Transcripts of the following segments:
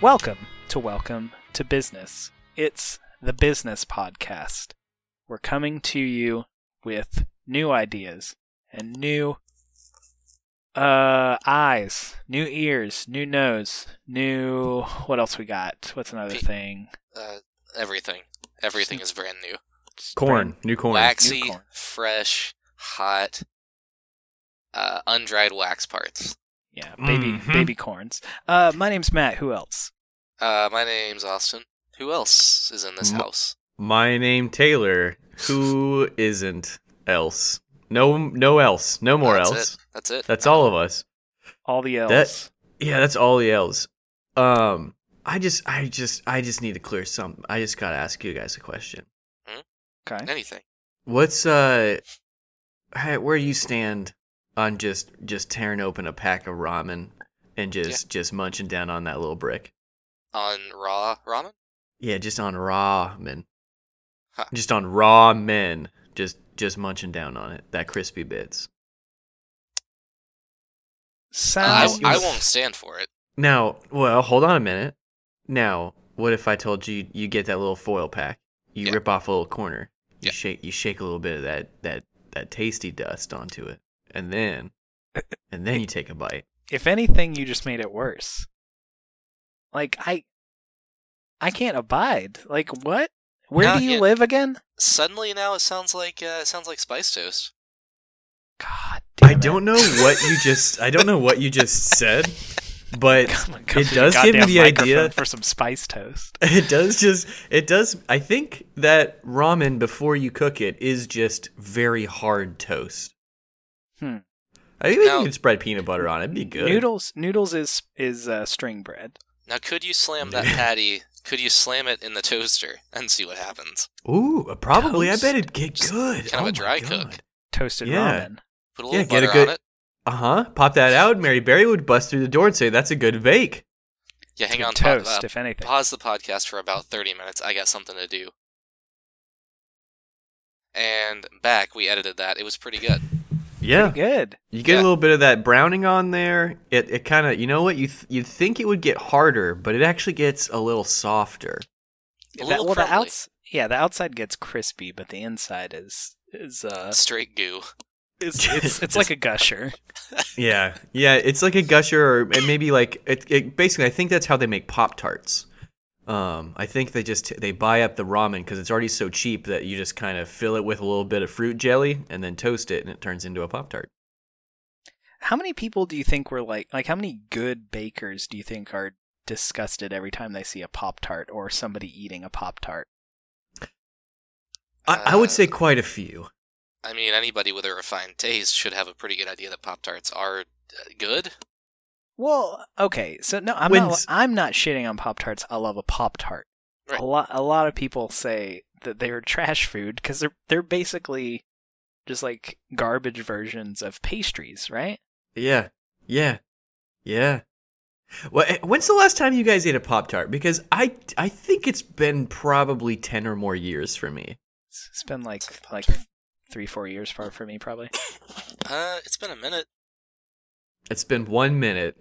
Welcome to Welcome to Business. It's the Business Podcast. We're coming to you with new ideas and new uh eyes, new ears, new nose, new what else we got? What's another Pe- thing? Uh, everything. Everything is brand new. Just Corn, new corn. Waxy, New corn. fresh, hot, uh, undried wax parts. Yeah, baby Mhm. baby corns. Uh my name's Matt, who else? Uh, my name's Austin. Who else is in this M- house? My name Taylor. Who isn't else? No, no else. No more That's else. It. That's it. That's all of us. All the L's. That- Yeah, that's all the L's. Um, I just, I just, I just need to clear some. I just gotta ask you guys a question. okay. Anything. What's uh, hey, where you stand on just, just tearing open a pack of ramen and just, just munching down on that little brick? On raw ramen? Yeah, just on ramen. Huh. Just on raw men. Just just munching down on it. That crispy bits. I, Sounds I won't stand for it. Now, well, hold on a minute. Now, what if I told you you get that little foil pack? You Yeah. rip off a little corner. You Yeah. shake you shake a little bit of that that that tasty dust onto it. And then and then you take a bite. if anything, you just made it worse. Like I, I can't abide. Like what? Where No, do you yeah. live again? Suddenly now it sounds like uh, it sounds like spice toast. God, damn I it. don't know what you just I don't know what you just said, but Come on, come it does give me the idea for some spice toast. It does just it does I think that ramen before you cook it is just very hard toast. Hmm. I think Now- you could spread peanut butter on it. It'd be good. Noodles, noodles is is uh, string bread. Now, could you slam that patty? Could you slam it in the toaster and see what happens? Ooh, probably. Toast? I bet it'd get Just good. kind of oh a dry my cook. God. Toasted Yeah. ramen. Put a Yeah, little get a good- on it. Uh-huh. Pop that out. Mary Berry would bust through the door and say, "That's a good bake." Yeah, hang on. toast, pa- uh, if anything. pause the podcast for about 30 minutes. I got something to do. And back, we edited that. It was pretty good. Yeah. Good. You get Yeah. a little bit of that browning on there. It it kind of, you know what? You th- you'd think it would get harder, but it actually gets a little softer. A That- little well, the outs, yeah, the outside gets crispy, but the inside is is uh, Straight goo. it's it's, it's like a gusher. Yeah, yeah, it's like a gusher, or and maybe like it, it. Basically, I think that's how they make Pop Tarts. Um, I think they just they buy up the ramen because it's already so cheap that you just kind of fill it with a little bit of fruit jelly and then toast it, and it turns into a Pop Tart. How many people do you think were like like how many good bakers do you think are disgusted every time they see a pop tart or somebody eating a pop tart? I, I would Uh, say quite a few. I mean, anybody with a refined taste should have a pretty good idea that Pop Tarts are uh, good. Well, okay, so no, I'm When's- not I'm not shitting on pop tarts. I love a pop tart. Right. A lot a lot of people say that they're trash food because they're they're basically just like garbage versions of pastries, right? Yeah, yeah, yeah. Well, eh, when's the last time you guys ate a Pop Tart? Because I I think it's been probably ten or more years for me. It's it's been like like three four years for for me probably. Uh, it's been a minute. It's been one minute.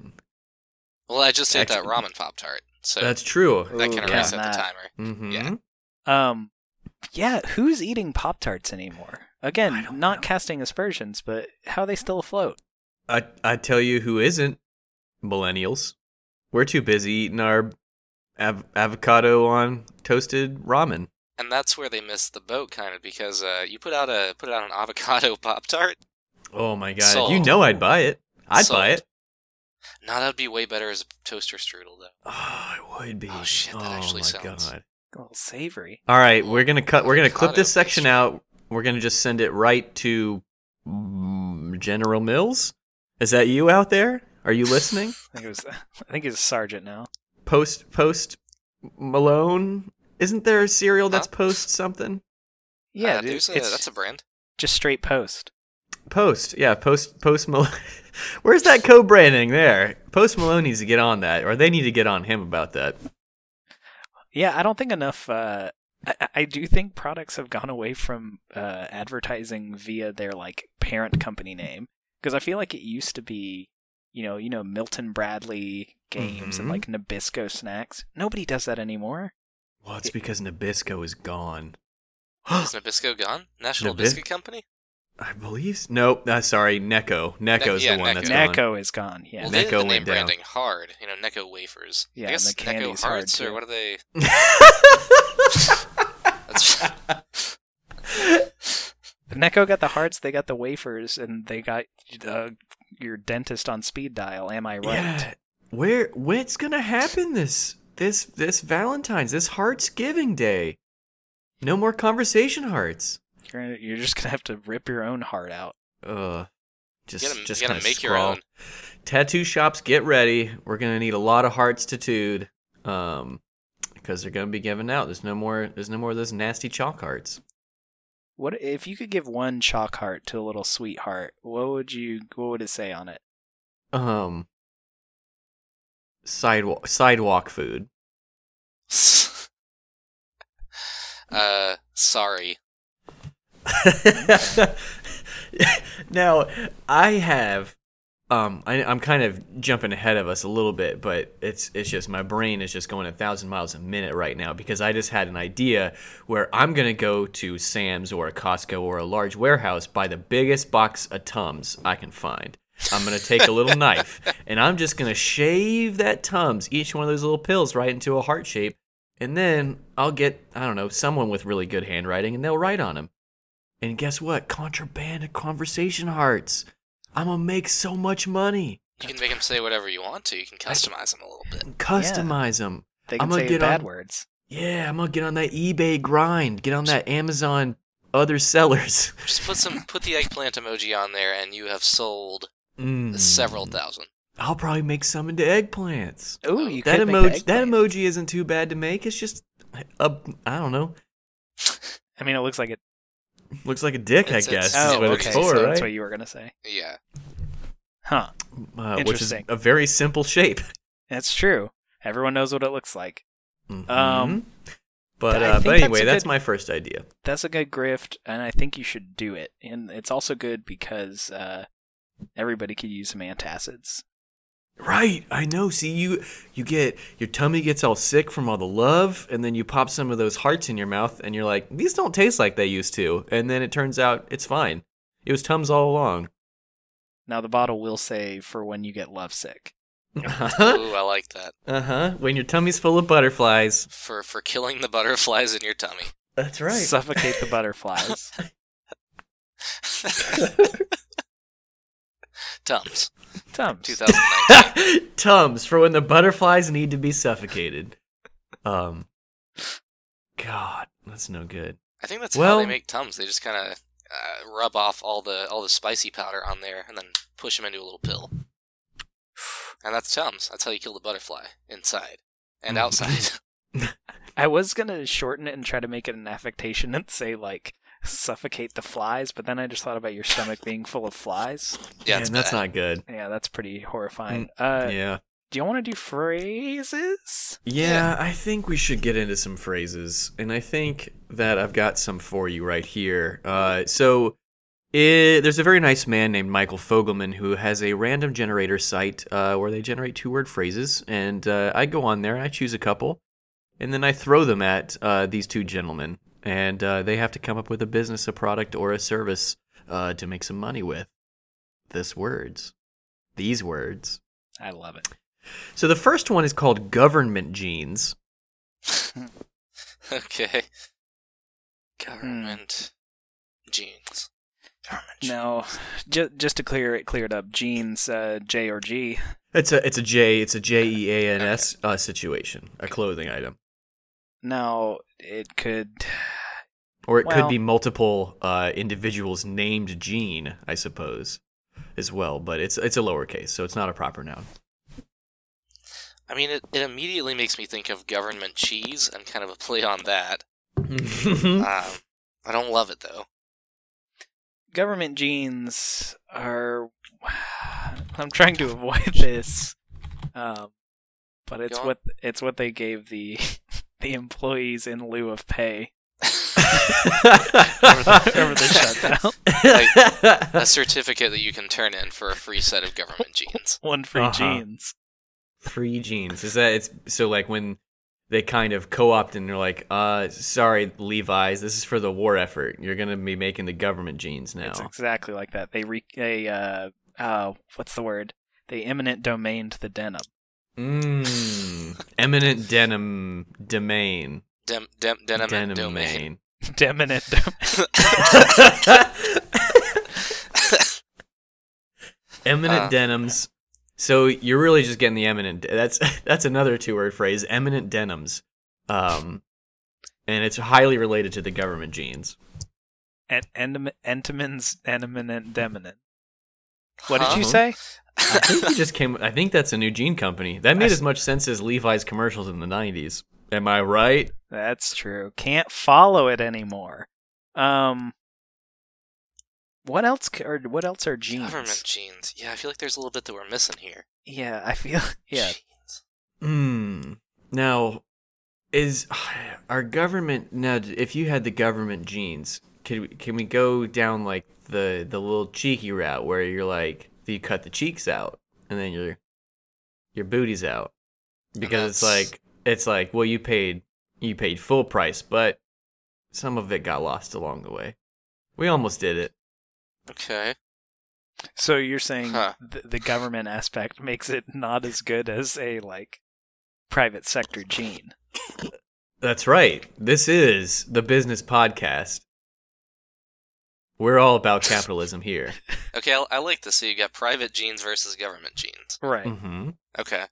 Well, I just ate that Actually- ramen Pop Tart, so That's true. that kind Ooh, of yeah. reset the That. timer. Mm-hmm. Yeah. Um, yeah, who's eating Pop Tarts anymore? I Again, don't not know. casting aspersions, but how are they still afloat? I I tell you who isn't millennials. We're too busy eating our av- avocado on toasted ramen. And that's where they missed the boat, kind of, because uh, you put out a put out an avocado Pop Tart. Oh my god! Sold. You know I'd buy it. I'd buy it. Now that'd be way better as a toaster strudel, though. Oh, it would be. Oh, shit, that oh actually my sounds- god! A little savory. All right, we're gonna cut. We're gonna clip this section pastry. out. We're gonna just send it right to mm, General Mills. Is that you out there? Are you listening? I think it was. I think it's Sergeant now. post post Malone. Isn't there a cereal that's Huh? post something? Yeah, Uh, dude, there's a, it's that's a brand. just straight post. Post, yeah, post post Malone. Where's that co-branding there? Post Malone needs to get on that, or they need to get on him about that. Yeah, I don't think enough. Uh, I, I- I do think products have gone away from uh, advertising via their like parent company name because I feel like it used to be you know, you know Milton Bradley games and Mhm. like Nabisco snacks. Nobody does that anymore. Well, it's because Nabisco is gone. Is Nabisco gone? National Nabis- Biscuit Company? I believe. s- Nope. Uh, sorry, Necco. Necco's yeah, the one that's Necco. gone. Necco is gone. Yeah. well, they did Necco the name went down. branding hard. You know, Necco wafers. Yeah, I guess and the candy's Necco hard, hearts, too. or what are they? That's, Necco got the hearts, they got the wafers, and they got uh, your dentist on speed dial. Am I right? Yeah. Where? What's gonna happen this this this Valentine's this Hearts Giving Day? No more conversation hearts. You're, gonna- you're just gonna have to rip your own heart out. Uh, just you gotta, just you gotta kinda make your own. Tattoo shops, get ready. We're gonna need a lot of hearts tattooed. Um, because they're gonna be giving out. There's no more. There's no more of those nasty chalk hearts. What if you could give one chalk heart to a little sweetheart? What would you? What would it say on it? Um, sidewalk sidewalk food. uh, sorry. now, I have um I, I'm kind of jumping ahead of us a little bit, but it's it's just my brain is just going a thousand miles a minute right now because I just had an idea where I'm gonna go to Sam's or a Costco or a large warehouse, buy the biggest box of Tums I can find. I'm gonna take a little knife and I'm just gonna shave that Tums, each one of those little pills, right into a heart shape, and then I'll get I don't know someone with really good handwriting and they'll write on them. And guess what? Contraband conversation hearts. I'm gonna make so much money. You can make them say whatever you want to. You can customize them a little bit. Customize them. They can I'm gonna say get bad on- words. Yeah, I'm gonna get on that eBay grind. Get on that Amazon other sellers. Just put some, put the eggplant emoji on there, and you have sold Mm. several thousand. I'll probably make some into eggplants. Oh, you that could emoji. make the That emoji isn't too bad to make. It's just a. I don't know. I mean, it looks like it. Looks like a dick, It's- I guess. it's- is Oh, what okay. it's for, so right? that's what you were gonna say, Yeah. huh? uh, which is Interesting. a very simple shape. That's true. Everyone knows what it looks like. Mhm. Um, but I uh, think but that's anyway, a that's good- my first idea. That's a good grift, and I think you should do it. And it's also good because uh, everybody could use some antacids. Right, I know. See, you you get your tummy gets all sick from all the love, and then you pop some of those hearts in your mouth, and you're like, these don't taste like they used to. And then it turns out it's fine. It was tums all along. Now the bottle will say for when you get lovesick. Uh huh. Ooh, I like that. Uh huh. When your tummy's full of butterflies. For for killing the butterflies in your tummy. That's right. Suffocate the butterflies. Tums, Tums. 2019. Tums for when the butterflies need to be suffocated. Um. God, that's no good. I think that's how Well- they make Tums. They just kind of uh, rub off all the all the spicy powder on there, and then push them into a little pill. And that's Tums. That's how you kill the butterfly inside and Mm. outside. I was gonna shorten it and try to make it an affectation and say like suffocate the flies, but then I just thought about your stomach being full of flies. yeah, Man, that's not good. Yeah, that's pretty horrifying. Uh, yeah. do you want to do phrases? Yeah, I think we should get into some phrases, and I think that I've got some for you right here. Uh, so, it, there's a very nice man named Michael Fogelman who has a random generator site uh, where they generate two-word phrases, and uh, I go on there, and I choose a couple, and then I throw them at uh, these two gentlemen, and uh, they have to come up with a business, a product, or a service uh, to make some money with. This words, these words. I love it. So the first one is called government jeans. okay. Government jeans. Government jeans. Now, ju- just to clear it cleared up, jeans, uh, J or G. It's a it's a J it's a J E A N S uh, situation, a clothing item, Now it could. or it Well- could be multiple uh, individuals named Gene, I suppose, as well. But it's it's a lowercase, so it's not a proper noun. I mean, it, it immediately makes me think of government cheese and kind of a play on that. Um, I don't love it though. Government genes are. I'm trying to avoid this, um, but it's what it's what they gave the the employees in lieu of pay. over the, over the shutdown. a certificate that you can turn in for a free set of government jeans. One free Uh-huh. jeans. Free jeans. Is that it's so like when they kind of co-opt and they're like, uh, sorry, Levi's, this is for the war effort. You're gonna be making the government jeans now. It's exactly like that. They re they uh uh what's the word? They eminent domained the denim. Mmm. Eminent denim domain. Dem, dem, denim, Denim domain. Deminent domain. Eminent Uh. denims. So you're really just getting the eminent. That's that's another two-word phrase. Eminent denims. Um, and it's highly related to the government jeans. And entom- Entomans, eminent, deminent. What did you say? I think you just came. I think that's a new jean company. That made I s- as much sense as Levi's commercials in the '90s. Am I right? That's true. Can't follow it anymore. Um, what else? c- Or what else are jeans? Government jeans. Yeah, I feel like there's a little bit that we're missing here. Yeah, I feel. Yeah, Jeans. Hmm. Now, is our government now? If you had the government jeans, can we, can we go down like the the little cheeky route where you're like you cut the cheeks out and then your your booty's out because it's like it's like well you paid you paid full price but some of it got lost along the way. We almost did it. Okay. So you're saying Huh. th- the government aspect makes it not as good as a like private sector gene. That's right. This is the business podcast. We're all about capitalism here. Okay, I, I like this. So you got private jeans versus government jeans. Right. Mm-hmm. Okay.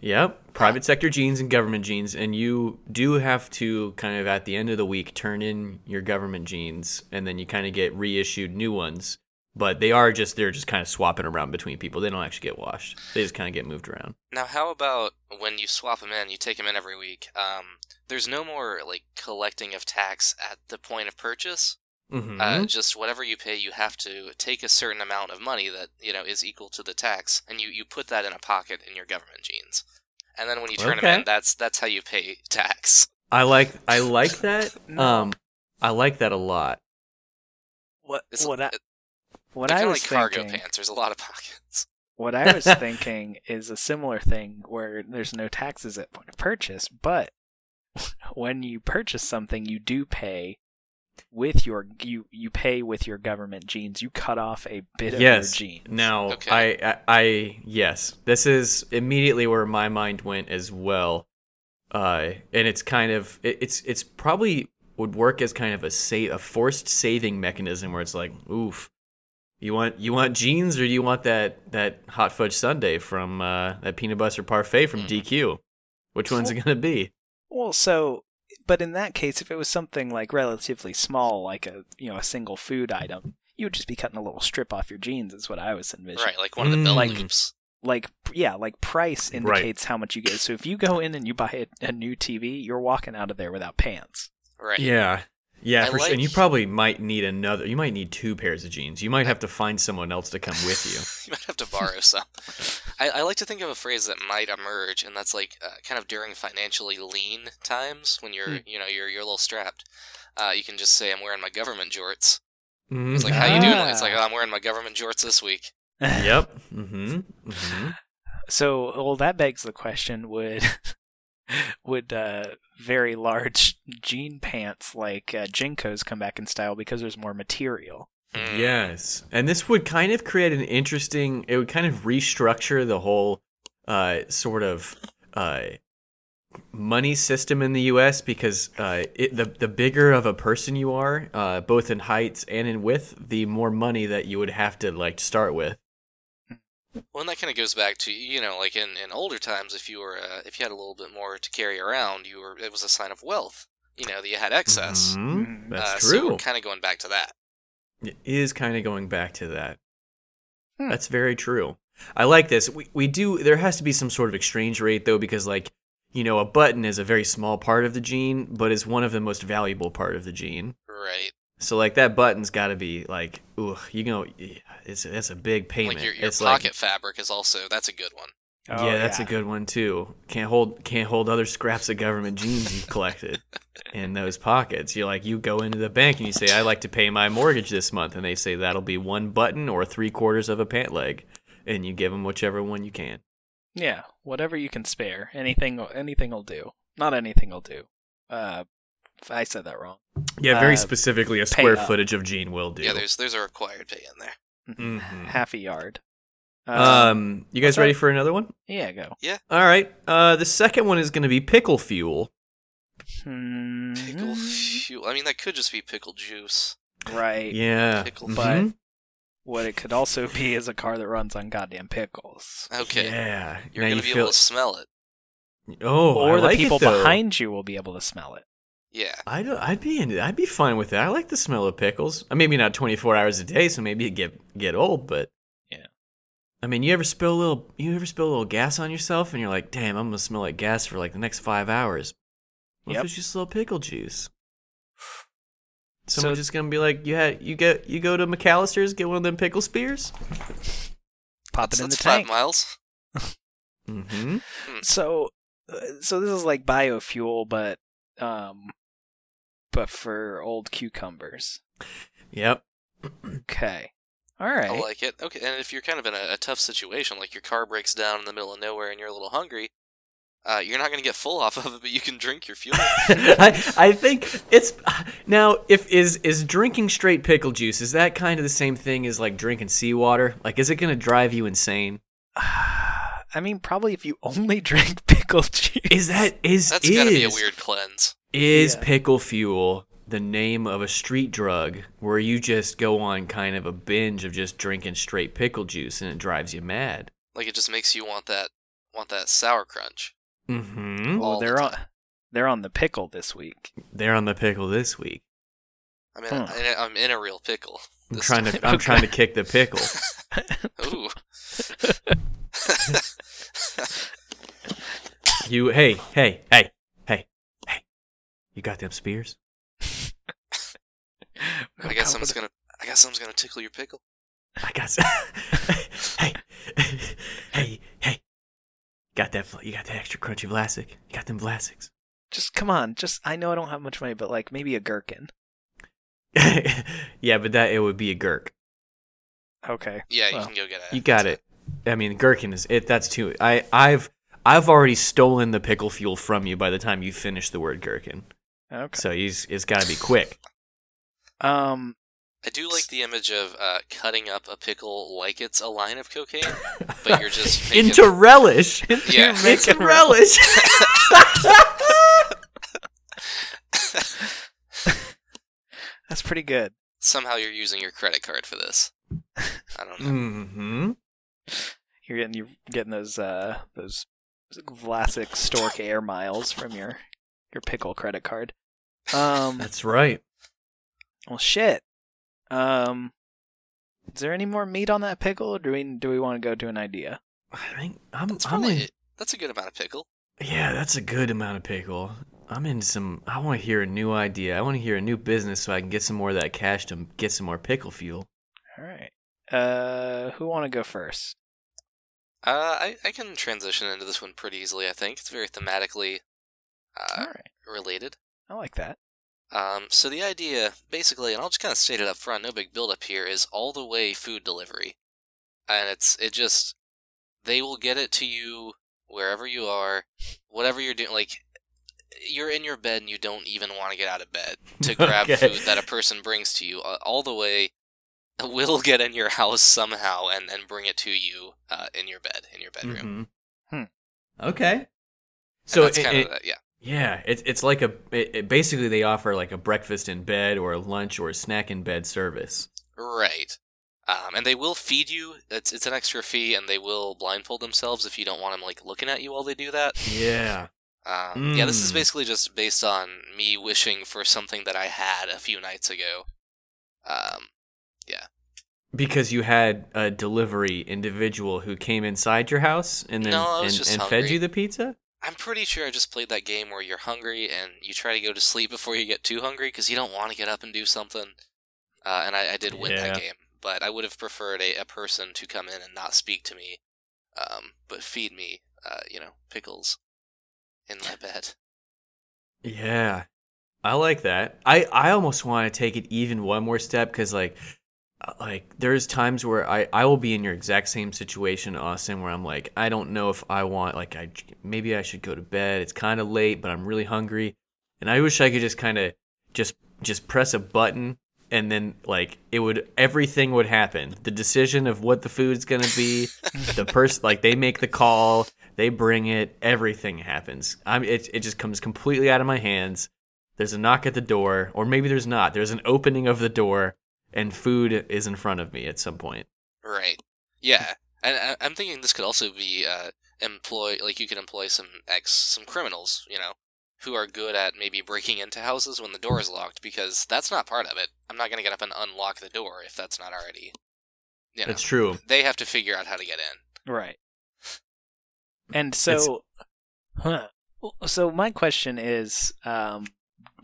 Yep, private sector jeans and government jeans, and you do have to kind of at the end of the week turn in your government jeans, and then you kind of get reissued new ones. But they are just they're just kind of swapping around between people. They don't actually get washed. They just kind of get moved around. Now, how about when you swap them in, you take them in every week? Um, there's no more like collecting of tax at the point of purchase. Mm-hmm. Uh, just whatever you pay, you have to take a certain amount of money that you know is equal to the tax, and you, you put that in a pocket in your government jeans. And then when you turn them in, that's that's how you pay tax. I like I like that. No. Um, I like that a lot. What It's, what I it- what I was like cargo thinking pants. There's a lot of pockets. what I was thinking is a similar thing where there's no taxes at point of purchase, but when you purchase something, you do pay with your you you pay with your government genes. You cut off a bit of yes. your jeans. Now Okay. I, I I yes, this is immediately where my mind went as well. Uh, and it's kind of it, it's it's probably would work as kind of a sa- a forced saving mechanism where it's like, oof, you want you want jeans or do you want that that hot fudge sundae from uh, that peanut butter parfait from Mm. DQ? Which one's it gonna be? Well, so, but in that case, if it was something like relatively small, like a you know a single food item, you would just be cutting a little strip off your jeans. Is what I was envisioning. Right, like one of the Mm. belt Like- loops. Like yeah, like price Right. indicates how much you get. So if you go in and you buy a, a new TV, you're walking out of there without pants. Right. Yeah. Yeah, I for sure. And you probably might need another. You might need two pairs of jeans. You might have to find someone else to come with you. you might have to borrow some. I, I like to think of a phrase that might emerge, and that's like uh, kind of during financially lean times when you're, you know, you're you're a little strapped. Uh, you can just say, "I'm wearing my government jorts." Mhm. It's like, "How you doing?" It's like, oh, "I'm wearing my government jorts this week." yep. Mm-hmm. Mm-hmm. So well, that begs the question: Would would uh, very large jean pants like uh, JNCOs come back in style because there's more material? Mm. Yes, and this would kind of create an interesting. It would kind of restructure the whole uh, sort of uh, money system in the U.S. because uh, it, the the bigger of a person you are, uh, both in height and in width, the more money that you would have to like start with. Well, and that kind of goes back to you know, like in, in older times, if you were uh, if you had a little bit more to carry around, you were it was a sign of wealth. You know that you had excess. Mhm. Mhm. That's uh, So true. we're kind of going back to that. It is kind of going back to that. Hmm. That's very true. I like this. We we do there has to be some sort of exchange rate though because like, you know, a button is a very small part of the gene, but is one of the most valuable part of the gene. Right. So like that button's got to be like, ooh, you know, it's that's a big payment. Like your, your it's pocket like fabric is also that's a good one. Oh, yeah, that's a good one too. Can't hold can't hold other scraps of government jeans you've collected in those pockets. You're like you go into the bank and you say, I'd like to pay my mortgage this month, and they say that'll be one button or three quarters of a pant leg, and you give them whichever one you can. Yeah, whatever you can spare. Anything anything will do. Not anything will do. Uh I said that wrong. Yeah, very Uh, specifically, a square footage of jean will do. Yeah, there's there's a required pay in there. Mhm. Half a yard. Uh, Um, you guys ready that? for another one? yeah, go. Yeah. All right. Uh, the second one is going to be pickle fuel. Hmm, Pickle fuel. I mean, that could just be pickle juice. Right. Yeah. Pickle But Mhm. what it could also be is a car that runs on goddamn pickles. Okay. Yeah. You're Now gonna you be feel- able to smell it. Oh, or I the like people it, though. behind you will be able to smell it. Yeah. I'd I'd be in, I'd be fine with that. I like the smell of pickles. Uh, Maybe not 24 hours a day, so maybe it get get old, but Yeah. I mean, you ever spill a little you ever spill a little gas on yourself and you're like, "Damn, I'm going to smell like gas for like the next 5 hours." What Yep. if it's just a little pickle juice? So- Someone's just going to be like, "You had you get you go to McAlister's, get one of them pickle spears?" Pop That's, it in the that's five tank. miles. Mhm. So, uh, so this is like biofuel, but um, but for old cucumbers. Yep. Okay. All right. I like it. Okay, and if you're kind of in a, a tough situation, like your car breaks down in the middle of nowhere and you're a little hungry, uh, you're not going to get full off of it, but you can drink your fuel. I, I think it's now if is is drinking straight pickle juice is that kind of the same thing as like drinking seawater like is it gonna drive you insane I mean, probably if you only drink pickle juice. is that is That's is, got to be a weird cleanse. is Yeah. pickle fuel the name of a street drug where you just go on kind of a binge of just drinking straight pickle juice and it drives you mad Like it just makes you want that want that sour crunch. mm-hmm Oh, all the they're on. They're on the pickle this week. they're on the pickle this week I mean, Huh. I, I'm in a real pickle. I'm trying time. to i'm trying to kick the pickle Ooh. you hey hey hey hey hey you got them spears I guess someone's gonna. I guess someone's gonna tickle your pickle. I got. hey, hey, hey! Got that? You got that extra crunchy Vlasic? You got them Vlasics? Just come on. Just I know I don't have much money, but like maybe a gherkin. yeah, but that it would be a gherk. Okay. Yeah, you Well, can go get it. You got it. I mean, gherkin is it. That's too. I I've I've already stolen the pickle fuel from you by the time you finish the word gherkin. Okay. So he's it's got to be quick. Um. I do like the image of uh, cutting up a pickle like it's a line of cocaine, but you're just making, Into relish. Yeah. it's Making relish. That's pretty good. somehow you're using your credit card for this. I don't know. mm-hmm. You're getting you're getting those uh those Vlasic Stork Air miles from your your pickle credit card. Um. That's right. Well, shit. Um. Is there any more meat on that pickle, or do we do we want to go to an idea? I think I'm. That's I'm probably in, that's a good amount of pickle. Yeah, that's a good amount of pickle. I'm in some. I want to hear a new idea. I want to hear a new business so I can get some more of that cash to get some more pickle fuel. All right. Uh, who want to go first? Uh, I I can transition into this one pretty easily. I think it's very thematically uh, All right. related. I like that. Um, so the idea, basically, and I'll just kind of state it up front, no big build up here, is all the way food delivery, and it's it just they will get it to you wherever you are, whatever you're doing. Like you're in your bed and you don't even want to get out of bed to grab Okay. food that a person brings to you. Uh, all the way will get in your house somehow and and bring it to you uh, in your bed in your bedroom. Hmm. Okay. So that's it- kind it- of yeah. yeah, it's it's like a it, it- basically they offer like a breakfast in bed or a lunch or a snack in bed service. Right. Um, and they will feed you. It's it's an extra fee, and they will blindfold themselves if you don't want them like looking at you while they do that. Yeah. Um, Yeah, this is Mm. basically just based on me wishing for something that I had a few nights ago. Um, yeah. Because you had a delivery individual who came inside your house and then No, and, and fed you the pizza? I'm pretty sure I just played that game where you're hungry and you try to go to sleep before you get too hungry because you don't want to get up and do something. Uh, and I, I did win Yeah. that game, but I would have preferred a, a person to come in and not speak to me um, but feed me, uh, you know, pickles in my bed. Yeah, I like that. I I almost want to take it even one more step because like uh, like there's times where I I will be in your exact same situation, Austin, where I'm like I don't know if I want like I maybe I should go to bed. It's kind of late, but I'm really hungry, and I wish I could just kind of just just press a button and then like it would everything would happen the decision of what the food's gonna be the person like they make the call they bring it everything happens i'm it, it just comes completely out of my hands there's a knock at the door or maybe there's not there's an opening of the door and food is in front of me at some point Right. Yeah, and I- I'm thinking this could also be uh, employ like you could employ some ex some criminals, you know, who are good at maybe breaking into houses when the door is locked because that's not part of it. I'm not gonna get up and unlock the door if that's not already. You know, that's true they have to figure out how to get in. Right. And so, huh. So my question is, um,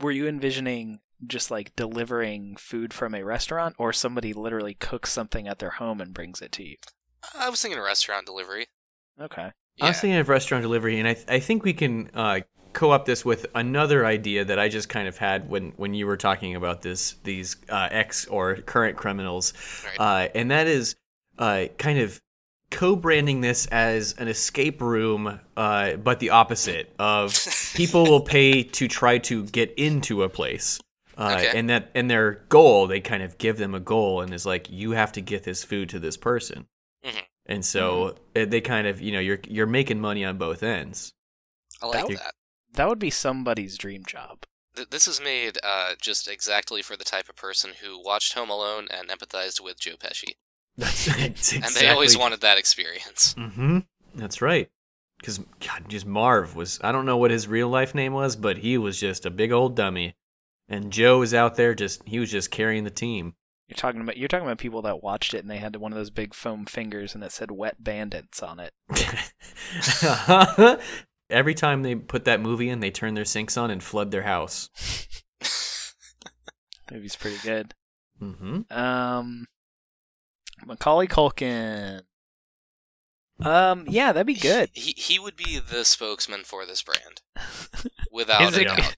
were you envisioning just like delivering food from a restaurant, or somebody literally cooks something at their home and brings it to you? I was thinking of restaurant delivery. Okay. Yeah. I was thinking of restaurant delivery, and I, th- I think we can uh, co-op this with another idea that I just kind of had when, when you were talking about this these uh, ex or current criminals, Right. uh, and that is uh, kind of co-branding this as an escape room, uh, but the opposite of people will pay to try to get into a place. Uh, Okay. And that and their goal, they kind of give them a goal, and is like, you have to get this food to this person. Mhm. And so uh, they kind of, you know, you're you're making money on both ends. I like That- that. That would be somebody's dream job. Th- This is made uh, just exactly for the type of person who watched Home Alone and empathized with Joe Pesci, That's, that's and they always wanted that experience. Mm-hmm. That's right. Because God, just Marv was. I don't know what his real life name was, but he was just a big old dummy. And Joe was out there just. He was just carrying the team. You're talking about you're talking about people that watched it and they had one of those big foam fingers and it said "Wet Bandits" on it. Every time they put that movie in, they turn their sinks on and flood their house. Movie's pretty good. Mm-hmm. Um, Macaulay Culkin. Um, yeah, that'd be good. He he would be the spokesman for this brand, without Is a it, doubt.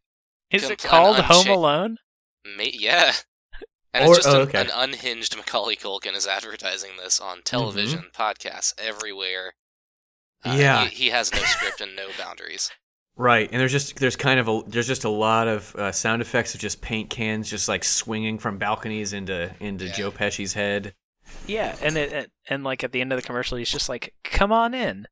is it called an Home Alone? Ma- yeah. And Or- it's just oh, an, okay. an unhinged Macaulay Culkin is advertising this on television, podcasts, everywhere. Uh, Yeah. he, he has no script and no boundaries. Right, and there's just there's kind of a there's just a lot of uh, sound effects of just paint cans just like swinging from balconies into into Yeah. Joe Pesci's head. Yeah, and it, it and like at the end of the commercial, he's just like, "Come on in."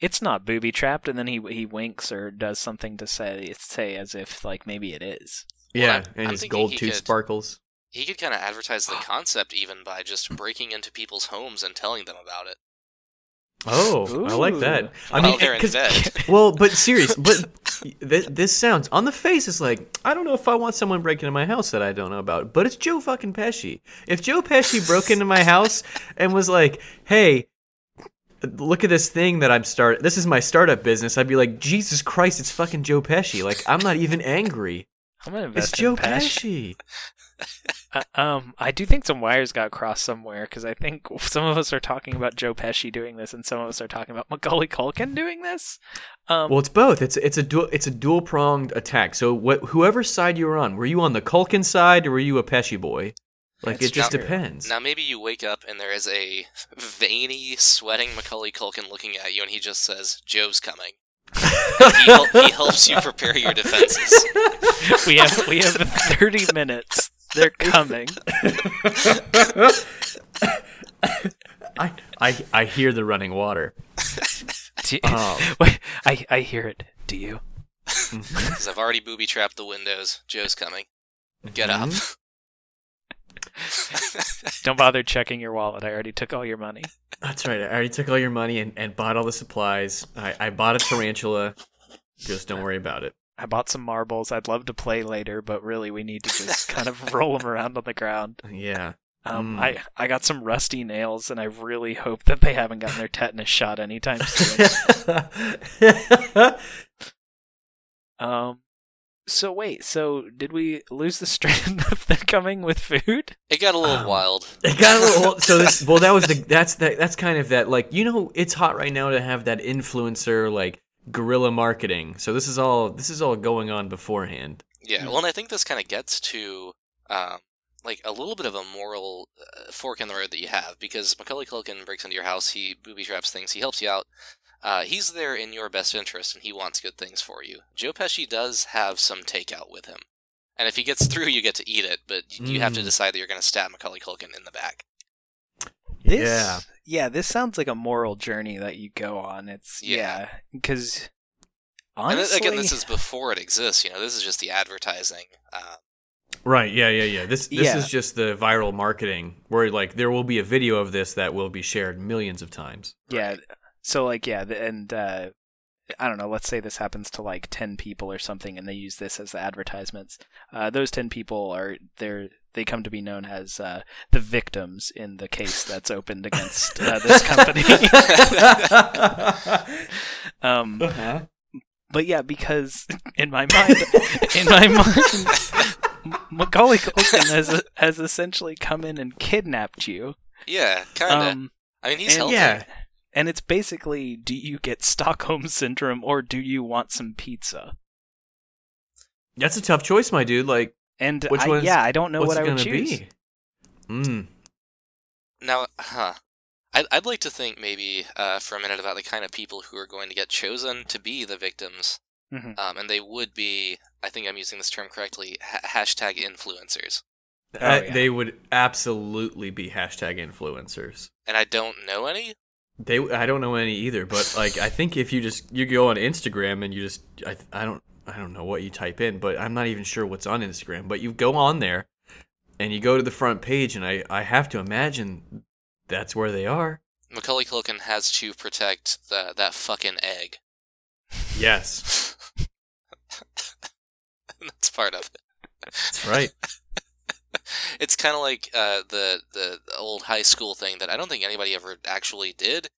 It's not booby trapped, and then he he winks or does something to say say as if like maybe it is. Well, Yeah, I'm- and I'm his gold tooth could- sparkles. He could kind of advertise the concept even by just breaking into people's homes and telling them about it. Oh, I like that. I While mean, they're in bed. well, but serious, but this, this sounds on the face is like I don't know if I want someone breaking into my house that I don't know about. But it's Joe fucking Pesci. If Joe Pesci broke into my house and was like, "Hey, look at this thing that I'm start. This is my startup business," I'd be like, "Jesus Christ, it's fucking Joe Pesci." Like I'm not even angry. I'm gonna It's invest Joe in Pesci. Pesci. Uh, um, I do think some wires got crossed somewhere because I think some of us are talking about Joe Pesci doing this, and some of us are talking about Macaulay Culkin doing this. Um, Well, it's both. It's it's a dual it's a dual pronged attack. So what whoever side you were on, were you on the Culkin side or were you a Pesci boy? Like it just true. depends. Now maybe you wake up and there is a veiny, sweating Macaulay Culkin looking at you, and he just says, "Joe's coming." he, hel- he helps you prepare your defenses. we have we have 30 minutes. They're coming. I, I I hear the running water. Do you- Oh. Wait, I I hear it. Do you? Because I've already booby trapped the windows. Joe's coming. Get up. Mhm. Don't bother checking your wallet. I already took all your money. That's right. I already took all your money and, and bought all the supplies. I, I bought a tarantula. Just don't worry about it. I bought some marbles. I'd love to play later, but really we need to just kind of roll them around on the ground. Yeah. Um, Mm. I I got some rusty nails, and I really hope that they haven't gotten their tetanus shot anytime soon. um, So wait, so did we lose the strand of them coming with food? It got a little Um, wild. It got a little so this well that was the that's that that's kind of that like you know it's hot right now to have that influencer like guerrilla marketing. So this is all this is all going on beforehand. Yeah, well, and I think this kind of gets to um, like a little bit of a moral uh, fork in the road that you have because Macaulay Culkin breaks into your house, he booby traps things, he helps you out. Uh, he's there in your best interest, and he wants good things for you. Joe Pesci does have some takeout with him, and if he gets through, you get to eat it, but you have to Mm. decide that you're going to stab Macaulay Culkin in the back. This, Yeah. yeah, this sounds like a moral journey that you go on. It's Yeah. yeah, because And honestly, th- again, this is before it exists. You know, this is just the advertising. Uh, Right, yeah, yeah, yeah. This this Yeah. is just the viral marketing where like there will be a video of this that will be shared millions of times. yeah. So like yeah, the- and uh, I don't know. Let's say this happens to like ten people or something, and they use this as the advertisements. Uh, those ten people are they're they come to be known as uh, the victims in the case that's opened against uh, this company. um, Uh-huh. but yeah, because in my mind, in my mind, M- Macaulay Culkin has has essentially come in and kidnapped you. yeah, kind of. Um, I mean, he's and, healthy. yeah. and it's basically, do you get Stockholm syndrome or do you want some pizza? That's a tough choice, my dude. Like And Which I, one's- yeah, I don't know what I would gonna choose. be? Mm. Now, huh. I'd, I'd like to think maybe uh, for a minute about the kind of people who are going to get chosen to be the victims. Mhm. Um, and they would be, I think I'm using this term correctly, ha- hashtag influencers. Oh, Uh, yeah. They would absolutely be hashtag influencers. And I don't know any. They, I don't know any either, but like I think if you just you go on Instagram and you just I, I don't I don't know what you type in, but I'm not even sure what's on Instagram. But you go on there and you go to the front page, and I I have to imagine that's where they are. Macaulay Culkin has to protect the, that fucking egg. Yes, That's part of it. that's right. It's kind of like uh, the, the old high school thing that I don't think anybody ever actually did,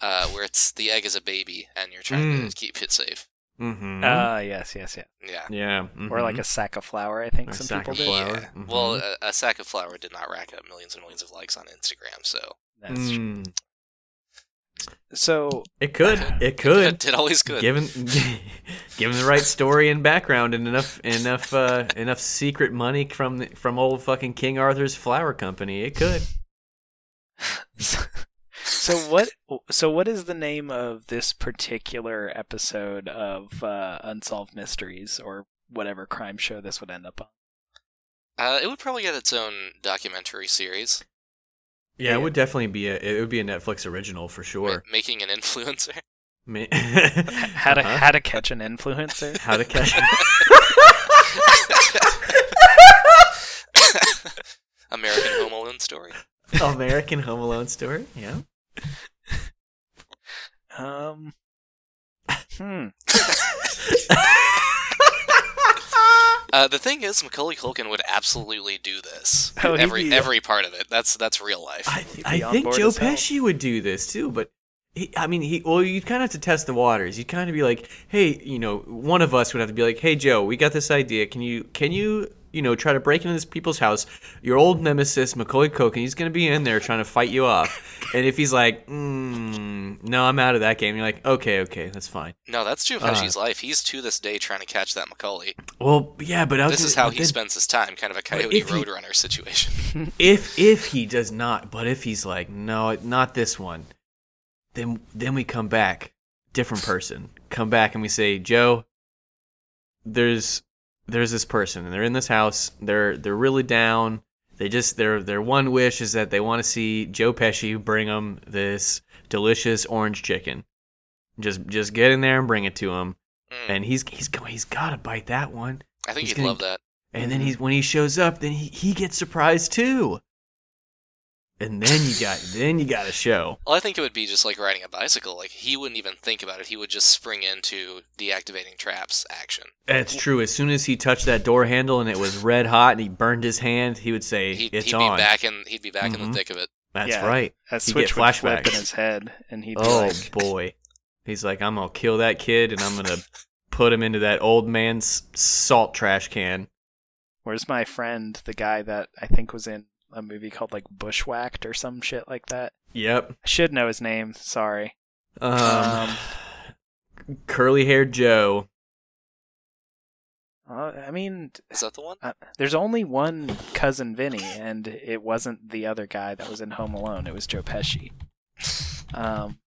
uh, where it's the egg is a baby and you're trying to Mm. keep it safe. Mm-hmm. Ah, yes, yes, yes. Yeah. yeah, Or like a sack of flour, I think Or a some sack people of did. flour. Yeah. Mhm. Well, a, a sack of flour did not rack up millions and millions of likes on Instagram, so That's true. Mm. So, It could. It it, could. it always could. Given given the right story and background and enough enough uh, enough secret money from the, from old fucking King Arthur's flour company, it could. so what? So what is the name of this particular episode of uh, Unsolved Mysteries or whatever crime show this would end up on? Uh, it would probably get its own documentary series, Yeah, Yeah. it would definitely be a it would be a Netflix original for ma- sure. making an influencer. Ma- How to Uh-huh. how to catch an influencer? how to catch an. American Home Alone story. American Home Alone story. Yeah. Um. Hmm. Uh, the thing is, Macaulay Culkin would absolutely do this. Oh, he'd every be- every part of it. That's that's real life. I, He'd I on think board Joe as hell. Pesci would do this too, but he, I mean, he well, you'd kind of have to test the waters. You'd kind of be like, hey, you know, one of us would have to be like, hey, Joe, we got this idea. Can you, can you, you know, try to break into this people's house? Your old nemesis, Macaulay Culkin, he's gonna be in there trying to fight you off. and if he's like, mm, no, I'm out of that game, you're like, okay, okay, that's fine. no, that's Joe Uh. Life. He's to this day trying to catch that Macaulay. Well, yeah, but This is gonna- how he then- spends his time, kind of a Coyote Roadrunner situation. if if he does not, but if he's like, no, not this one, then then we come back, different person, come back and we say, Joe, there's there's this person and they're in this house. They're they're really down. They just their their one wish is that they want to see Joe Pesci bring them this delicious orange chicken. Just just get in there and bring it to him, Mm, and he's he's go he's got to bite that one. I think he's he'd gonna- love that. And then he's when he shows up, then he, he gets surprised too. And then you got then you got a show. Well, I think it would be just like riding a bicycle. Like he wouldn't even think about it. He would just spring into deactivating traps action. That's true. As soon as he touched that door handle and it was red hot and he burned his hand, he would say, He'd, "It's he'd on." be back in. He'd be back in Mhm. the thick of it. That's Yeah. right. A He'd switch get would flip in his head, and he'd Oh like, boy. He's like, "I'm gonna kill that kid and I'm gonna put him into that old man's salt trash can. Where's my friend, the guy that I think was in a movie called like Bushwhacked or some shit like that? Yep. I should know his name. Sorry. Um, Um, curly haired Joe. Uh, I mean, Is that the one? uh, there's only one cousin Vinny, and it wasn't the other guy that was in Home Alone. It was Joe Pesci. Um,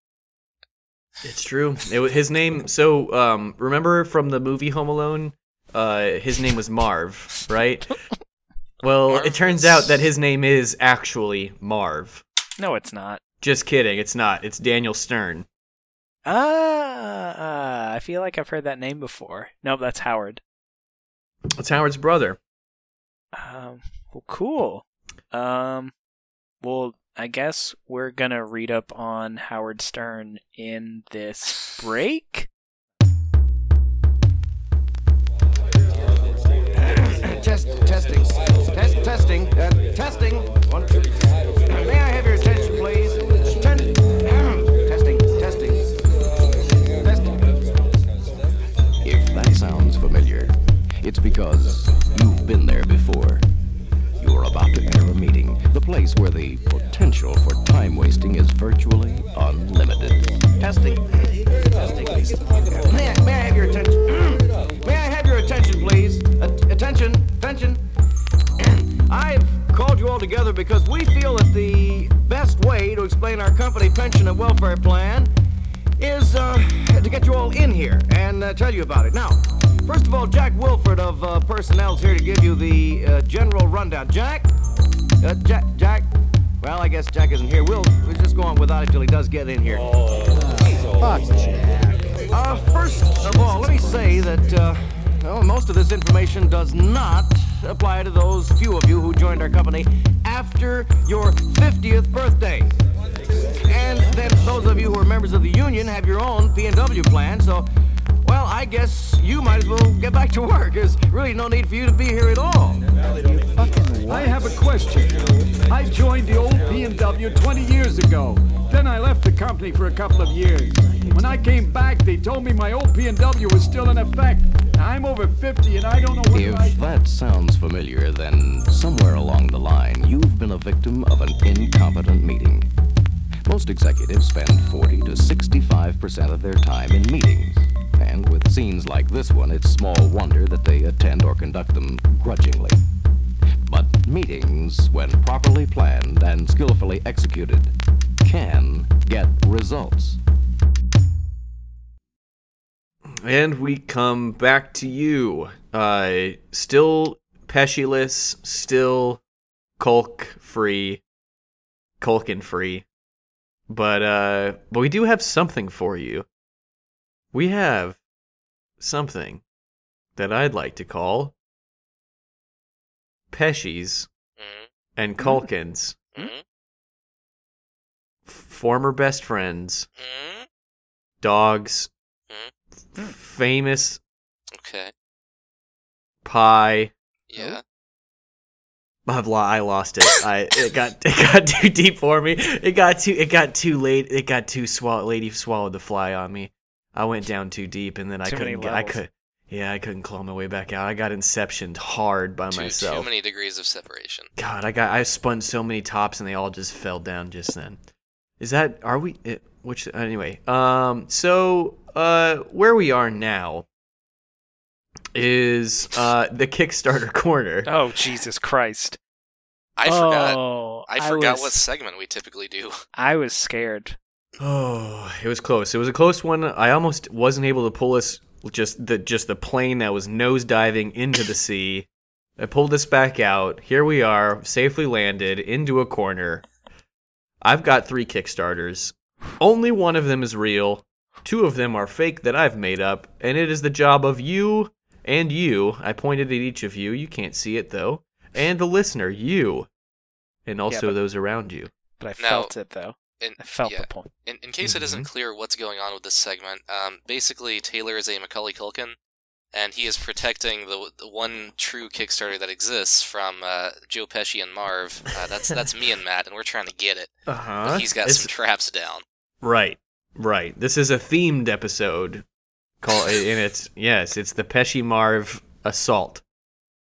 It's true. It was his name. So, um, remember from the movie Home Alone? Uh, his name was Marv, right? Well, Marv it turns was- out that his name is actually Marv. no, it's not. Just kidding. It's not. It's Daniel Stern. Ah, I feel like I've heard that name before. Nope, that's Howard. It's Howard's brother. Um, well, cool. Um, well, I guess we're gonna read up on Howard Stern in this break. Test, testing, test, testing, testing. My old B&W was still in effect. I'm over 50 and I don't know I... If that sounds familiar, then somewhere along the line, you've been a victim of an incompetent meeting. Most executives spend 40 to 65% of their time in meetings. And with scenes like this one, it's small wonder that And we come back to you. Uh, still Pesciless, still Culk free, Culkin free. But uh, but we do have something for you. We have something that I'd like to call Pesci's Mhm, and Culkin's mhm, f- former best friends, mhm. dogs, famous Okay. pie. Yeah. I've lo- I lost it. I it got it got too deep for me. It got too it got too late. It got too swallow. Lady swallowed the fly on me. I went down too deep, and then I Too many couldn't. Get, I could. Yeah, I couldn't claw my way back out. I got inceptioned hard by Too, myself. too many degrees of separation. God, I got I spun so many tops, and they all just fell down just then. Is that are we? It, which anyway? Um. So uh, where we are now is uh the Kickstarter corner. Oh Jesus Christ! I forgot. Oh, I forgot was, what segment we typically do. I was scared. Oh, it was close. It was a close one. I almost wasn't able to pull us just the just the plane that was nose diving into the sea. I pulled this back out. Here we are, safely landed into a corner. I've got three Kickstarters. Only one of them is real. Two of them are fake that I've made up, and it is the job of you and you. I pointed at each of you. You can't see it though. And the listener, you, and also but- those around you. But I Now- felt it though. In, I felt yeah. the point. In, in case it isn't clear what's going on with this segment, um, basically Taylor is a Macaulay Culkin, and he is protecting the, the one true Kickstarter that exists from uh, Joe Pesci and Marv. Uh, that's that's me and Matt, and we're trying to get it. Uh But he's got some traps down. Right, right. This is a themed episode Call and it's yes, it's the Pesci Marv assault.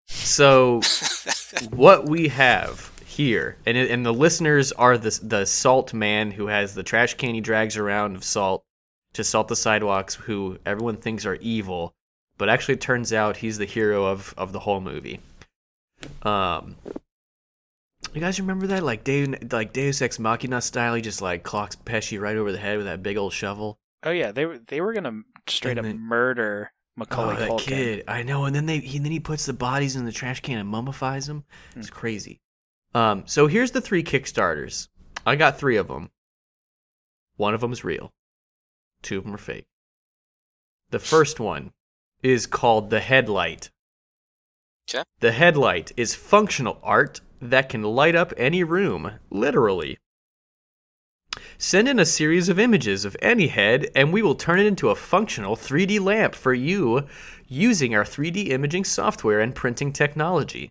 So what we have here, and and the listeners are the the salt man who has the trash can he drags around of salt to salt the sidewalks, who everyone thinks are evil, but actually it turns out he's the hero of of the whole movie. Um, you guys remember that, like Deus, like Deus Ex Machina style? He just like clocks Pesci right over the head with that big old shovel. Oh yeah, they were they were gonna straight And up then- murder Macaulay oh, that Culkin. kid! I know. And then they he then he puts the bodies in the trash can and mummifies them. It's crazy. Um, so here's the three Kickstarters. I got three of them. One of them is real. Two of them are fake. The first one is called the headlight. 'Kay. The headlight is functional art that can light up any room, literally. Send in a series of images of any head, and we will turn it into a functional 3D lamp for you using our 3D imaging software and printing technology.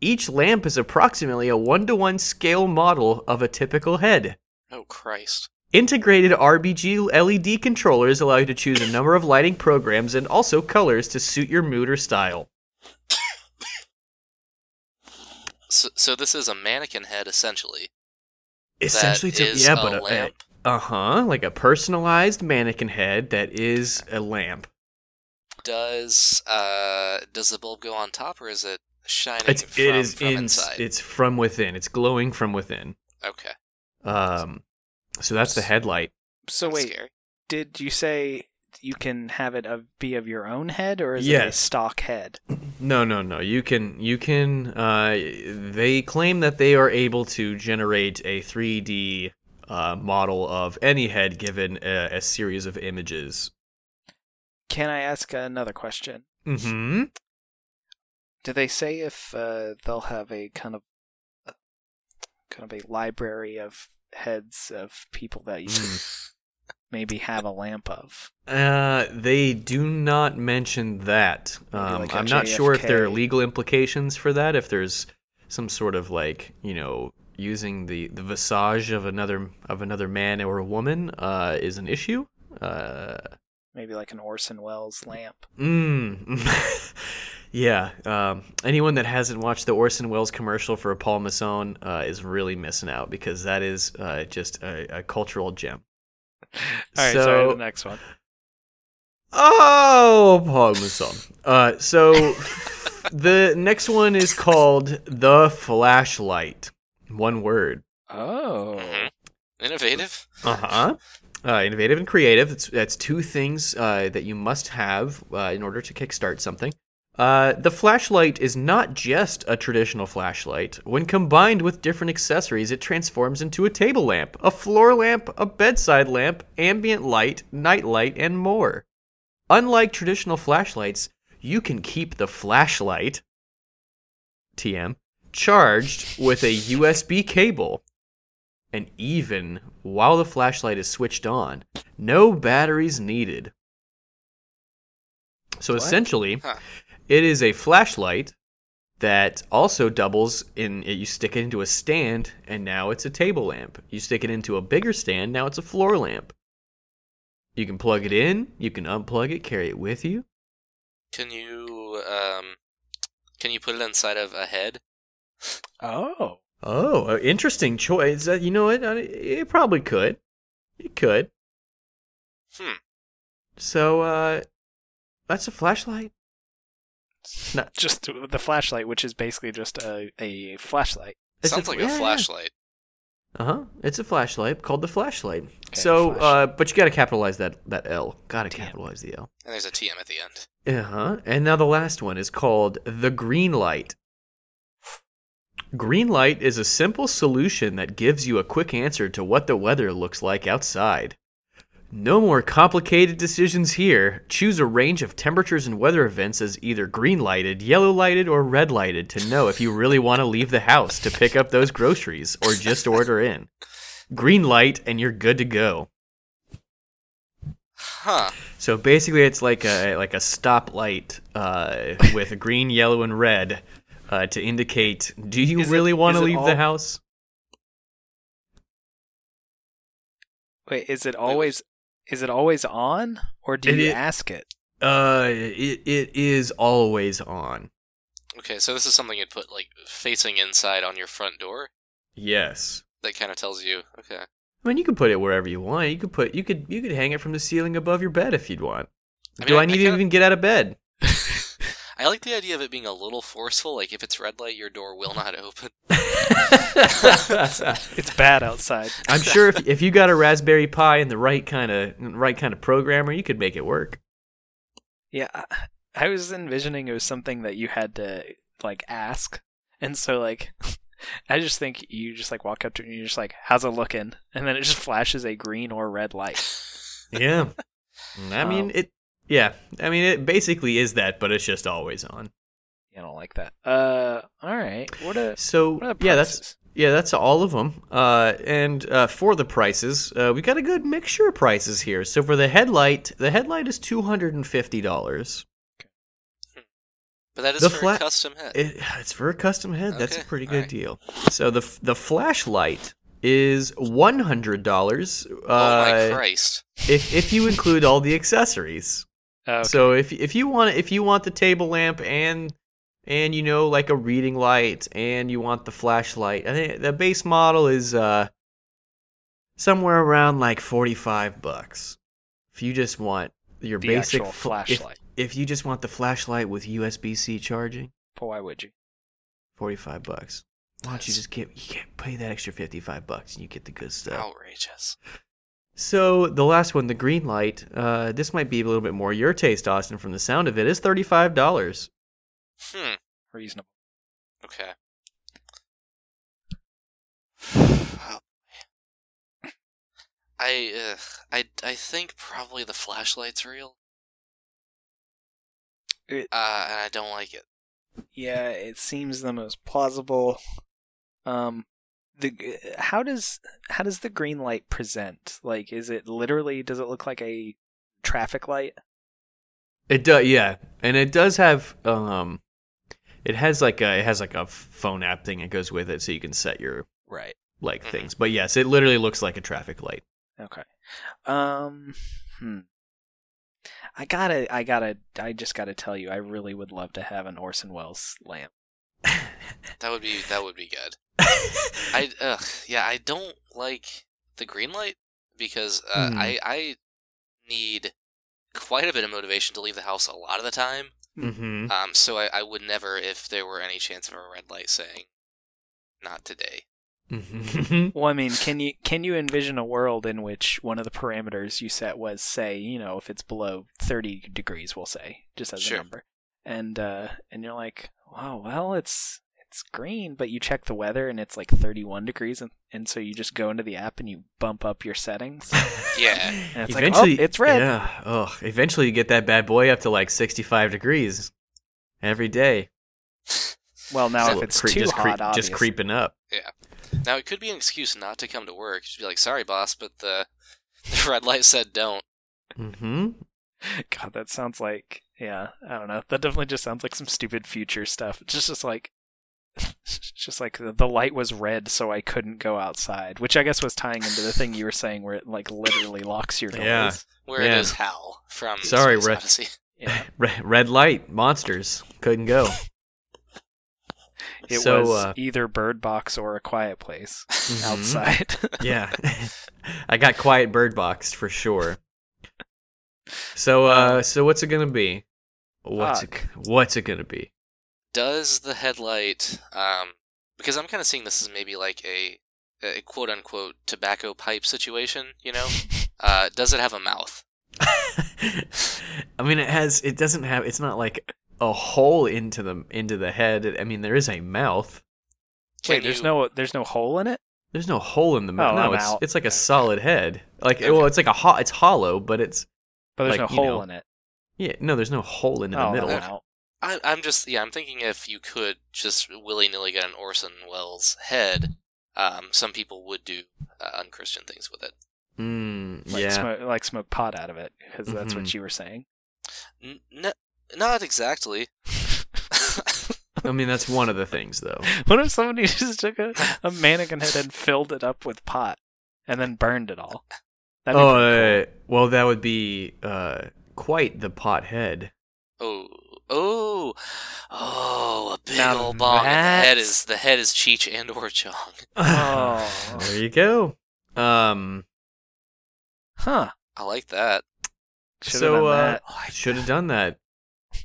Each lamp is approximately a one to one scale model of a typical head. Oh Christ. Integrated RBG LED controllers allow you to choose a number of lighting programs and also colors to suit your mood or style. So, so this is a mannequin head essentially. Essentially, that it's a- is yeah, a but lamp. uh huh, like a personalized mannequin head that is a lamp. Does uh does the bulb go on top or is it shining It's from, it is from in, inside? it's from within. It's glowing from within. Okay. Um, so that's the headlight. So That's wait, scary. did you say you can have it of, be of your own head, or is it a stock head? No, no, no. You can, you can. Uh, they claim that they are able to generate a 3D uh, model of any head given a, a series of images. Can I ask another question? Mm-hmm. Do they say if uh, they'll have a kind of kind of a library of heads of people that you can maybe have a lamp of? Uh, they do not mention that. Um, like I'm not sure if there are legal implications for that. If there's some sort of like, you know, using the the visage of another of another man or a woman uh, is an issue. Uh, Maybe like an Orson Welles lamp. Mm. yeah. Um, anyone that hasn't watched the Orson Welles commercial for a Paul Masson uh, is really missing out because that is uh, just a, a cultural gem. All right, so, sorry. The next one. Oh, Paul Masson. Uh, so the next one is called the flashlight. One word. Oh, Mhm. Innovative. Uh-huh. Uh, innovative and creative. That's, that's two things uh, that you must have uh, in order to kickstart something. Uh, the flashlight is not just a traditional flashlight. When combined with different accessories, it transforms into a table lamp, a floor lamp, a bedside lamp, ambient light, night light, and more. Unlike traditional flashlights, you can keep the flashlight, TM, charged with a USB cable. And even while the flashlight is switched on, no batteries needed. So What? essentially, Huh. It is a flashlight that also doubles in you stick it into a stand and now it's a table lamp. You stick it into a bigger stand, now it's a floor lamp. You can plug it in, you can unplug it, carry it with you. Can you um can you put it inside of a head? oh, Oh, interesting choice. Uh, you know what? Uh, It probably could. It could. Hmm. So, uh, that's a flashlight. No. just the flashlight, which is basically just a, a flashlight. It's Sounds like yeah, a yeah. flashlight. Uh huh. It's a flashlight called the flashlight. Okay, so, flash. uh, but you got to capitalize that that L. Got to capitalize the L. And there's a TM at the end. Uh huh. And now the last one is called the green light. Green light is a simple solution that gives you a quick answer to what the weather looks like outside. No more complicated decisions here. Choose a range of temperatures and weather events as either green lighted, yellow lighted, or red lighted to know if you really want to leave the house to pick up those groceries or just order in. Green light, and you're good to go. Huh. So basically, it's like a like a stoplight uh, with green, yellow, and red uh, to indicate: Do you Is really want to leave all- the house? Wait, is it always is it always on, or do It you i- ask it? Uh, it, it is always on. Okay, so this is something you'd put like facing inside on your front door. Yes. That kind of tells you. Okay. I mean, you could put it wherever you want. You could put you could you could hang it from the ceiling above your bed if you'd want. I Do I I- need I to kinda- even get out of bed? I like the idea of it being a little forceful. Like if it's red light, your door will not open. It's bad outside. I'm sure if if you got a Raspberry Pi and the right kind of right kind of programmer, you could make it work. Yeah, I- I was envisioning it was something that you had to like ask, and so like, I just think you just like walk up to it and you're just like, "How's it looking?" And then it just flashes a green or red light. Yeah. I mean Um, it. Yeah. I mean it basically is that, but it's just always on. I don't like that. Uh, all right. What a So what are the yeah, that's yeah, that's all of them. Uh, and uh, for the prices, uh, we got a good mixture of prices here. So for the headlight, the headlight is two hundred and fifty dollars. But that is The for flat- a custom head. It, it's for a custom head. That's a pretty good alright. deal. So the the flashlight is one hundred dollars. oh my Uh, Christ! if if you include all the accessories. Oh, okay. So if if you want if you want the table lamp and and you know like a reading light and you want the flashlight, I think the base model is uh somewhere around like forty five bucks. If you just want your The basic actual fl- if- flashlight. if you just want the flashlight with USB C charging, why would you? forty five bucks. Why don't you just get you can't pay that extra fifty five bucks and you get the good stuff. Outrageous. So the last one, the green light, uh, this might be a little bit more your taste, Austin. From the sound of it, is thirty five dollars. Hmm. Reasonable. Okay. I uh, I I think probably the flashlight's real. It- uh, and I don't like it. Yeah, it seems the most plausible. Um, the how does how does the green light present? Like, is it literally? Does it look like a traffic light? It does, yeah, and it does have um, it has like a it has like a phone app thing that goes with it, so you can set your Right. like Mhm. things. But yes, it literally looks like a traffic light. Okay. Um. Hmm. I gotta. I gotta. I just gotta tell you. I really would love to have an Orson Welles lamp. That would be that would be good. I ugh, yeah, I don't like the green light because uh, Hmm. I I need quite a bit of motivation to leave the house a lot of the time. mm-hmm. Um, so I, I would never, if there were any chance of a red light saying, "Not today." mm-hmm. Well, I mean, can you can you envision a world in which one of the parameters you set was, say, you know, if it's below thirty degrees, we'll say, just as Sure. a number, and uh, and you're like, wow, well, it's it's green, but you check the weather and it's like thirty one degrees, and, and so you just go into the app and you bump up your settings, Yeah. and it's like, oh, it's red. Yeah. Oh, eventually you get that bad boy up to like sixty five degrees every day. Well, now So if it's Cre- too just, hot, creep- just creeping up. Yeah. Now it could be an excuse not to come to work. Just be like, "Sorry, boss, but the the red light said don't." Mm-hmm. God, that sounds like yeah, I don't know. That definitely just sounds like some stupid future stuff. It's just just like it's just like the, the light was red so I couldn't go outside, which I guess was tying into the thing you were saying where it like literally locks your doors. Yeah. Where Yeah. it is Hal from Sorry, Space Red- Odyssey. Yeah. Red, red light monsters couldn't go. It So, was uh, either Bird Box or a quiet place Mhm. outside. yeah, I got quiet bird boxed for sure. So, uh, so what's it gonna be? What's it, what's it gonna be? Does the headlight? Um, because I'm kind of seeing this as maybe like a, a quote unquote tobacco pipe situation. You know, uh, does it have a mouth? I mean, it has. It doesn't have. It's not like a hole into the into the head. I mean, there is a mouth. Can Wait, there's no there's no hole in it? There's no hole in the mouth. Oh, no, I'm it's out. it's like a solid head. Like Okay. well, it's like a ho- it's hollow, but it's But there's Like, no hole know, in it. yeah. No, there's no hole in, in oh, the middle. I'm. I, I'm just yeah. I'm thinking if you could just willy nilly get an Orson Welles head, um, some people would do uh, unchristian things with it. Mm, Like yeah. smoke like smoke pot out of it because that's Mhm. what you were saying. N- n- not exactly. I mean, that's one of the things, though. What if somebody just took a, a mannequin head and filled it up with pot and then burned it all? That'd be oh, pretty uh, well, that would be uh, quite the pothead. Oh, oh, oh! A big Now old bong. The head is the head is Cheech and or Chong. Oh. there you go. Um, Huh. I like that. Should've so done uh, that. I should have done that,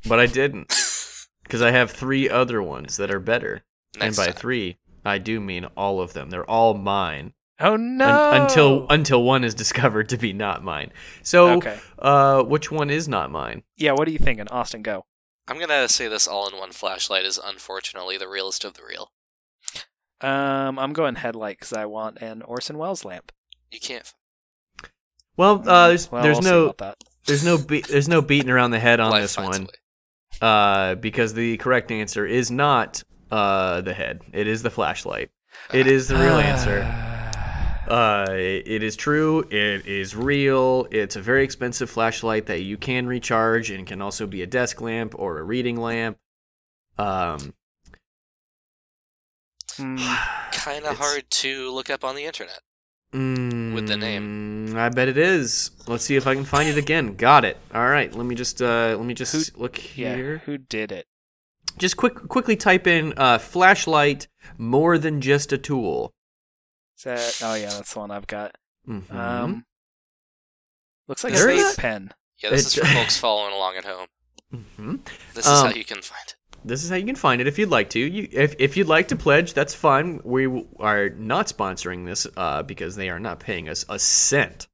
but I didn't because I have three other ones that are better. Next and by time. three, I do mean all of them. They're all mine. Oh Un- no! until until one is discovered to be not mine. So, Okay. uh, which one is not mine? Yeah. What are you thinking, Austin? Go. I'm gonna say this all-in-one flashlight is unfortunately the realest of the real. Um, I'm going headlight because I want an Orson Welles lamp. You can't. Well, uh, there's Well, there's we'll no that. there's no be- there's no beating around the head on life this one, uh, because the correct answer is not uh the head. It is the flashlight. It is the real answer. Uh, it is true. It is real. It's a very expensive flashlight that you can recharge and can also be a desk lamp or a reading lamp. Um, Hmm. Kind of hard to look up on the internet. With the name. mm, I bet it is. Let's see if I can find it again. Got it. All right. Let me just uh, let me just look yeah. here. Who did it? Just quick, quickly type in uh, flashlight. More than just a tool. Is that? Oh yeah, that's the one I've got. Mhm. Um, looks like a There it vape pen. Yeah, this It's- is for folks following along at home. Mhm. This is how Um, you can find it. This is how you can find it if you'd like to. You, if if you'd like to pledge, that's fine. We are not sponsoring this uh, because they are not paying us a cent.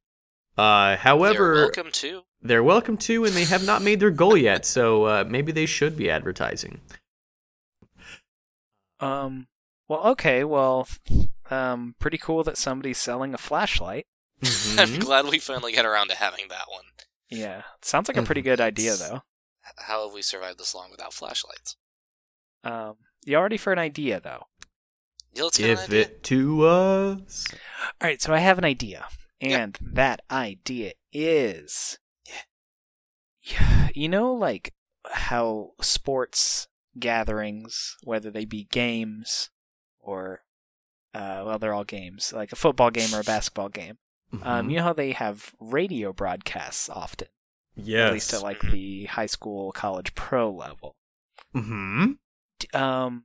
Uh, however, You're welcome to. they're welcome to, and they have not made their goal yet. So uh, maybe they should be advertising. Um. Well, okay. Well, um, pretty cool that somebody's selling a flashlight. I'm Mhm. glad we finally got around to having that one. Yeah, sounds like a pretty good idea though. How have we survived this long without flashlights? Um, you already for an idea though. Yeah, let's get an Give idea. it to us. All right, so I have an idea, Yeah. and that idea is, yeah, you know, like how sports gatherings, whether they be games or, uh, well, they're all games, like a football game or a basketball game. Um, Mhm. you know how they have radio broadcasts often, yes. at least at like the high school, college, pro level. hmm Um,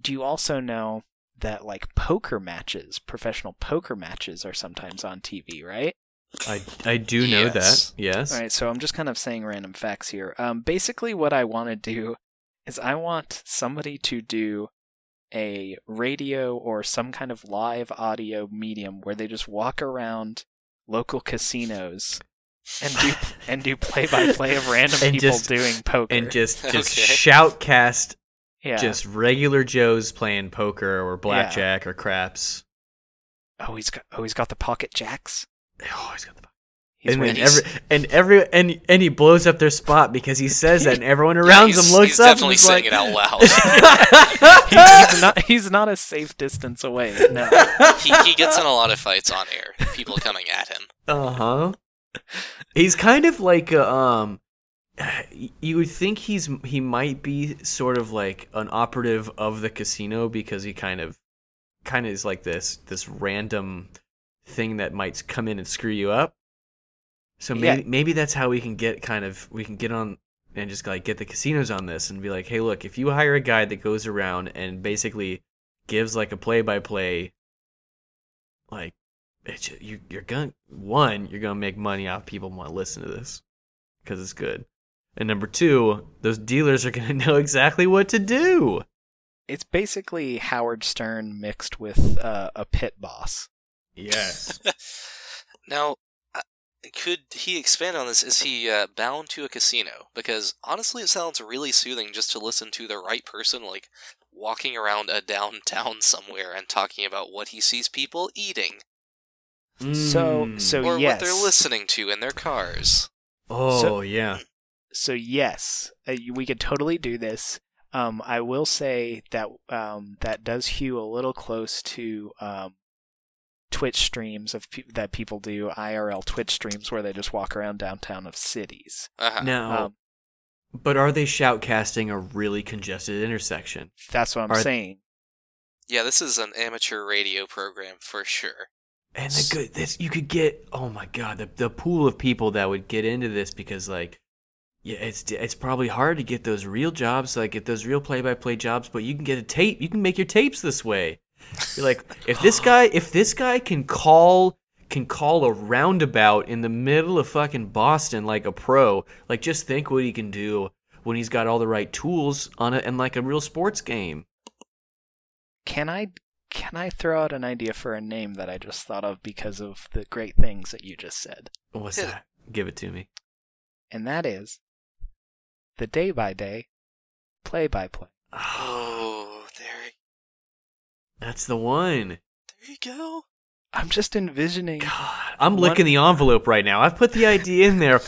do you also know that like poker matches, professional poker matches, are sometimes on TV, right? I I do know Yes. that. Yes. All right, so I'm just kind of saying random facts here. Um, basically, what I want to do is I want somebody to do a radio or some kind of live audio medium where they just walk around local casinos and do and do play by play of random And people just- doing poker. And just just Okay. shoutcast yeah. just regular Joes playing poker or blackjack or craps. oh, he's got oh he's got the pocket jacks. Oh, he's got the He's and every and every and and he blows up their spot because he says that, and everyone Yeah, around he's, him looks up. he's up. definitely and is saying like, it out loud. he's, he's not he's not a safe distance away. No. he, he gets in a lot of fights on air. People coming at him. Uh huh. He's kind of like a, um. You would think he's he might be sort of like an operative of the casino because he kind of kind of is like this this random thing that might come in and screw you up. So Yeah. maybe maybe that's how we can get kind of we can get on and just like get the casinos on this and be like, hey, look, if you hire a guy that goes around and basically gives like a play by play, like it's you you're gonna one you're gonna make money off people want to listen to this because it's good, and number two, those dealers are gonna know exactly what to do. It's basically Howard Stern mixed with uh, a pit boss. Yes. Now, could he expand on this? Is he uh, bound to a casino? Because honestly, it sounds really soothing just to listen to the right person, like walking around a downtown somewhere and talking about what he sees people eating So Mm. so or yes. what they're listening to in their cars. Oh So- yeah. so yes, uh, we could totally do this. Um, I will say that um, that does hew a little close to um, Twitch streams of pe- that people do IRL Twitch streams where they just walk around downtown of cities. Uh-huh. Now, Um, but are they shoutcasting a really congested intersection? that's what I'm Are- saying. Yeah, this is an amateur radio program for sure. And the good this you could get oh my god the the pool of people that would get into this because like yeah it's it's probably hard to get those real jobs like get those real play by play jobs but you can get a tape you can make your tapes this way. You're like if this guy if this guy can call can call a roundabout in the middle of fucking Boston like a pro like just think what he can do when he's got all the right tools on it and like a real sports game. Can I can I throw out an idea for a name that I just thought of because of the great things that you just said? What's Yeah. that? Give it to me. And that is the day by day, play by play. Oh, there, That's the one. there you go. I'm just envisioning God, I'm One- licking the envelope right now. I've put the idea in there,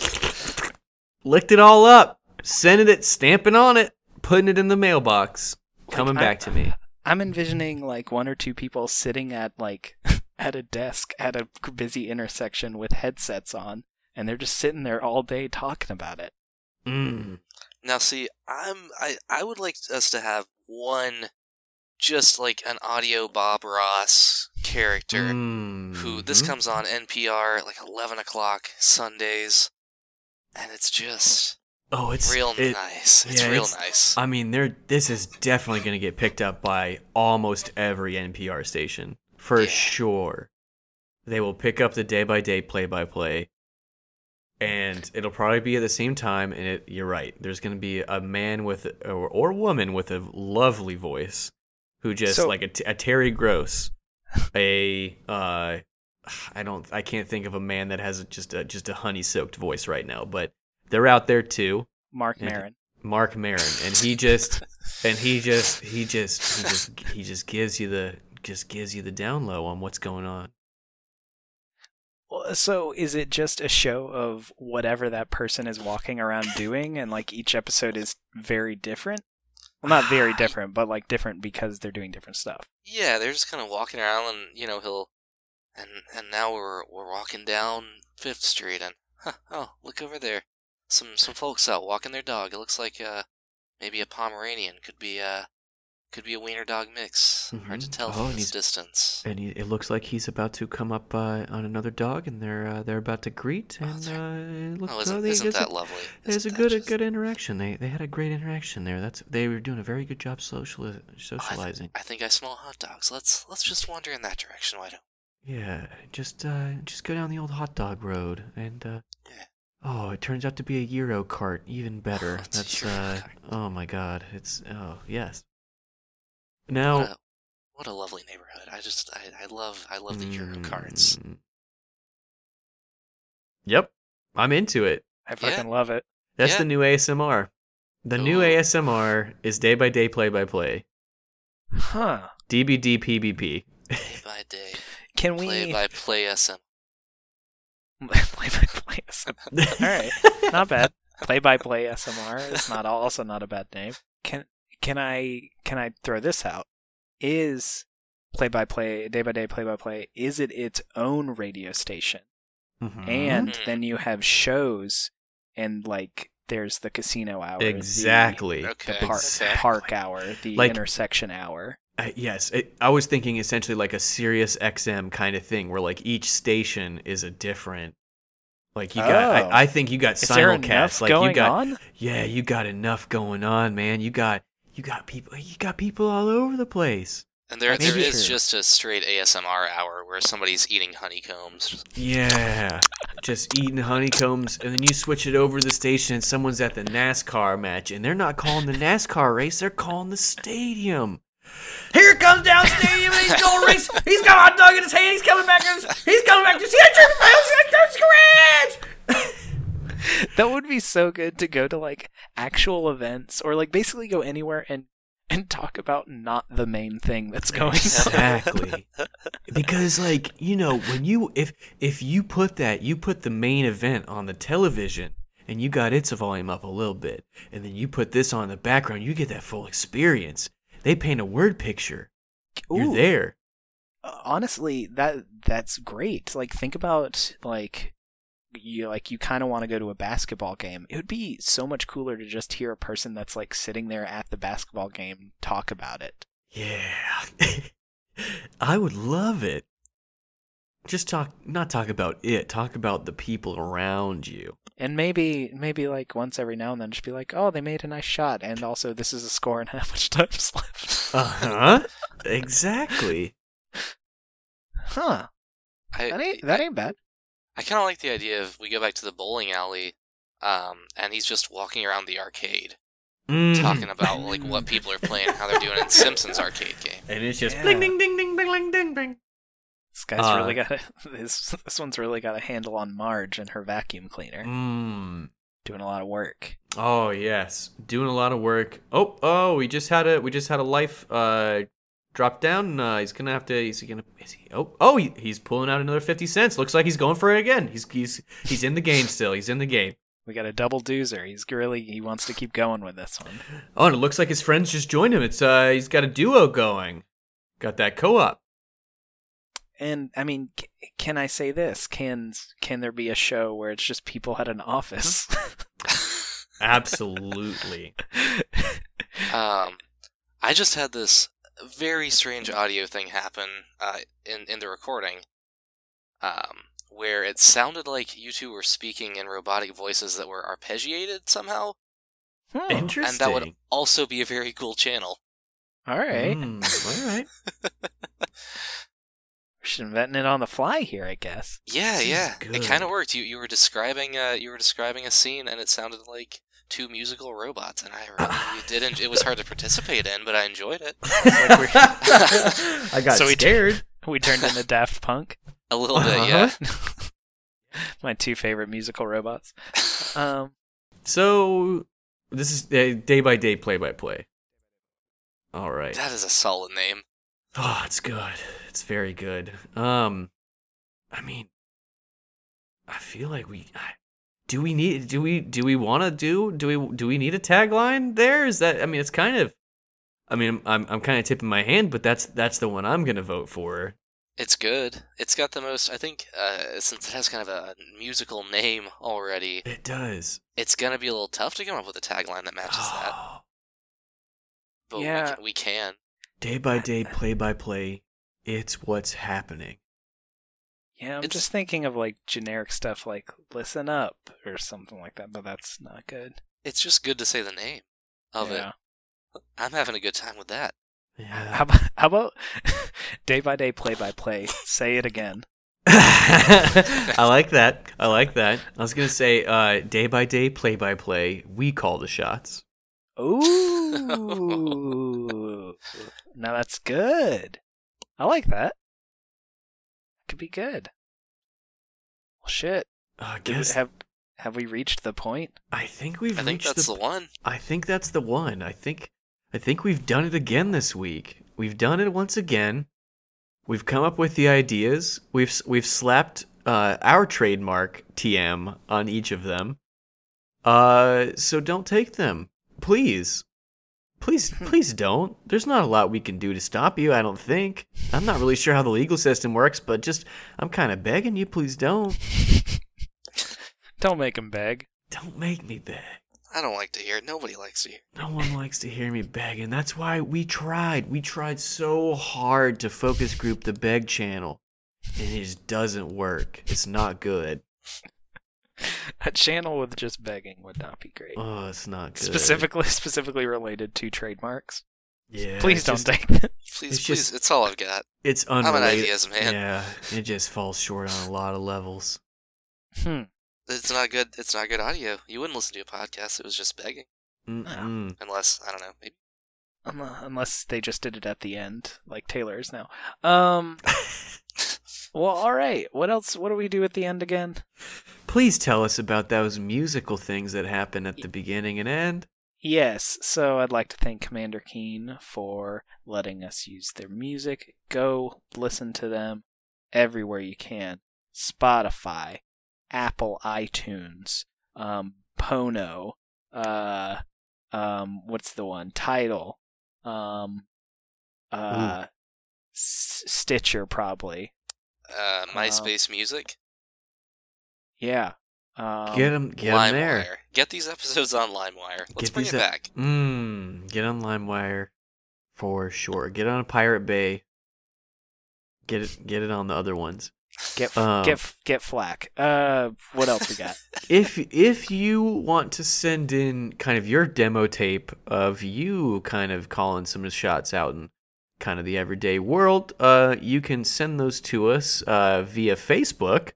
licked it all up, sending it, stamping on it, putting it in the mailbox, Like, coming I- back to me. I'm envisioning like one or two people sitting at like at a desk at a busy intersection with headsets on and they're just sitting there all day talking about it. Mm. Now, see, I'm I I would like us to have one, just like an audio Bob Ross character who this Mhm. comes on NPR at like eleven o'clock Sundays, and it's just Oh, it's real it- nice. It's yeah, real it's- nice. I mean, there. This is definitely going to get picked up by almost every NPR station for Yeah. sure. They will pick up the day by day, play by play, and it'll probably be at the same time. And it, you're right. There's going to be a man with or, or woman with a lovely voice who just So- like a Terry Gross, a uh, I don't, I can't think of a man that has just a just a honey soaked voice right now, but they're out there too. Marc. Maron. Marc Maron, and he just and he just he just he just he just gives you the just gives you the down low on what's going on. Well, So is it just a show of whatever that person is walking around doing and like each episode is very different? Well, not very different, but like different because they're doing different stuff. Yeah, they're just kind of walking around, and you know he'll, and and now we're we're walking down Fifth Street, and huh, oh look over there, some some folks out walking their dog. It looks like uh maybe a Pomeranian, could be a could be a wiener dog mix. Hard to tell Oh, from this distance. And he, it looks like he's about to come up uh, on another dog, and they're uh, they're about to greet, Oh, and they're- uh, it looks Oh, isn't, they- isn't that a, lovely? There's a good a good interaction. They they had a great interaction there. That's they were doing a very good job social Oh, I th- socializing. I think I smell hot dogs. Let's let's just wander in that direction. Why don't? Yeah, just uh, just go down the old hot dog road, and uh, Yeah. oh, it turns out to be a Euro cart, even better. it's a That's uh, cart. oh my god, it's oh yes. Now, What a, what a lovely neighborhood. I just I, I love I love the Euro carts. mm, Yep, I'm into it. I fucking love it. That's Yeah. the new ASMR. The new ASMR is day by day, play by play. Huh. DBD PBP. Day by day, Can we play by play SM. play by play SMR? All right, not bad. Play by play SMR is not also not a bad name. Can can I can I throw this out? Is play by play day by day play by play is it its own radio station? Mhm. And Mhm. then you have shows and like there's the casino hour, the- exactly. Okay. the, park, Exactly. park hour, the Like- intersection hour. Uh, yes, it, I was thinking essentially like a Sirius XM kind of thing, where like each station is a different. Like you got, Oh. I, I think you got Is there simulcast. Like going you got, on? yeah, you got enough going on, man. You got, you got people, you got people all over the place. And there, there is true. just a straight ASMR hour where somebody's eating honeycombs. Yeah, just eating honeycombs, and then you switch it over to the station, and someone's at the NASCAR match, and they're not calling the NASCAR race; they're calling the stadium. Here comes down stadium, and he's going race. He's got a hot dog in his hand. He's coming back. He's coming back to see that. That would be so good to go to like actual events or like basically go anywhere and and talk about not the main thing that's going on. Exactly. because like, you know, when you if if you put that, you put the main event on the television and you got its volume up a little bit, and then you put this on in the background, you get that full experience. They paint a word picture. You're there. Honestly, that that's great. Like think about like you like you kind of want to go to a basketball game. It would be so much cooler to just hear a person that's like sitting there at the basketball game talk about it. Yeah. I would love it. just talk not talk about it talk about the people around you And maybe, maybe like once every now and then, just be like, "Oh, they made a nice shot," and also this is a score and how much time's left. uh-huh exactly Huh? I, That ain't that ain't bad. I kind of like the idea of we go back to the bowling alley, um, and he's just walking around the arcade Mm. talking about like what people are playing, how they're doing in Simpsons arcade game. and it's just Yeah. bling ding ding ding ding ding ding This guy's Uh, really got a this this one's really got a handle on Marge and her vacuum cleaner, mm. doing a lot of work. oh yes doing a lot of work oh oh we just had a we just had a life uh drop down uh he's gonna have to is he gonna is he oh oh he, he's pulling out another 50 cents looks like he's going for it again he's he's he's in the game still he's in the game We got a double doozer. He's really he wants to keep going with this one. Oh, and it looks like his friends just joined him. It's uh, he's got a duo going. Got that co-op. And I mean, c- can I say this? Can can there be a show where it's just people at an office? Absolutely. Um, I just had this very strange audio thing happen uh, in in the recording, um, where it sounded like you two were speaking in robotic voices that were arpeggiated somehow, Hmm. Interesting. and that would also be a very cool channel. All right, Mm, all right. we're just inventing it on the fly here, I guess. Yeah, This yeah, it kind of worked. You you were describing uh you were describing a scene, and it sounded like two musical robots, and I really didn't. It was hard to participate in, but I enjoyed it I got So we scared. We turned into Daft Punk. a little bit. Uh-huh. Yeah, My two favorite musical robots. Um, so this is day by day, play by play. All right. that is a solid name. Oh, it's good. It's very good. Um, I mean, I feel like we do we need do we do we want to do do we do we need a tagline there? Is that I mean, it's kind of. I mean, I'm I'm kind of tipping my hand, but that's that's the one I'm gonna vote for. It's good. It's got the most. I think uh, since it has kind of a musical name already, It does. it's gonna be a little tough to come up with a tagline that matches that. But Yeah. we, can, we can. day by day, play by play, it's what's happening. Yeah, I'm It's- just thinking of like generic stuff like "Listen Up" or something like that, but that's not good. It's just good to say the name of yeah. it. I'm having a good time with that. Yeah. How about how about day by day, play by play? Say it again. I like that. I like that. I was gonna say, uh, day by day, play by play, we call the shots. Ooh, now that's good. I like that. Could be good. Well, shit. Uh, Did we- guess have have we reached the point? I think we've I think reached that's the. the one. I think that's the one. I think. I think we've done it again this week. We've done it once again. We've come up with the ideas. We've we've slapped uh, our trademark TM on each of them. Uh, so don't take them, please. Please, hmm. please don't. There's not a lot we can do to stop you. I don't think. I'm not really sure how the legal system works, but just I'm kind of begging you, please don't. Don't make him beg. Don't make me beg. I don't like to hear it. Nobody likes to hear. No one likes to hear me begging. that's why we tried. We tried so hard to focus group the beg channel, and it just doesn't work. It's not good. A channel with just begging would not be great. Oh, it's not good. Specifically, specifically related to trademarks. yeah. Please don't just- take them. Please, It's please. just- It's all I've got. It's I'm unrelated. an ideas man. Yeah, it just falls short on a lot of levels. Hmm. It's not good. It's not good audio. You wouldn't listen to a podcast. It was just begging, Mm-mm. unless I don't know. Maybe Unle- Unless they just did it at the end, like Taylor is now. Um. well, all right. What else? What do we do at the end again? Please tell us about those musical things that happen at the beginning and end. Yes, so I'd like to thank Commander Keen for letting us use their music. Go listen to them everywhere you can. Spotify, Apple iTunes, um, Pono, uh, um, what's the one? Tidal, um, uh, S- Stitcher probably. Uh, MySpace Music, Yeah. Um, get them, get 'em there. LimeWire. Get these episodes on LimeWire. Let's Get bring these it up- back. Mmm. Get on LimeWire for sure. Get on Pirate Bay. Get it. Get it on the other ones. Get Um, get get flack. Uh, what else we got? if if you want to send in kind of your demo tape of you kind of calling some shots out in kind of the everyday world, uh, you can send those to us uh, via Facebook.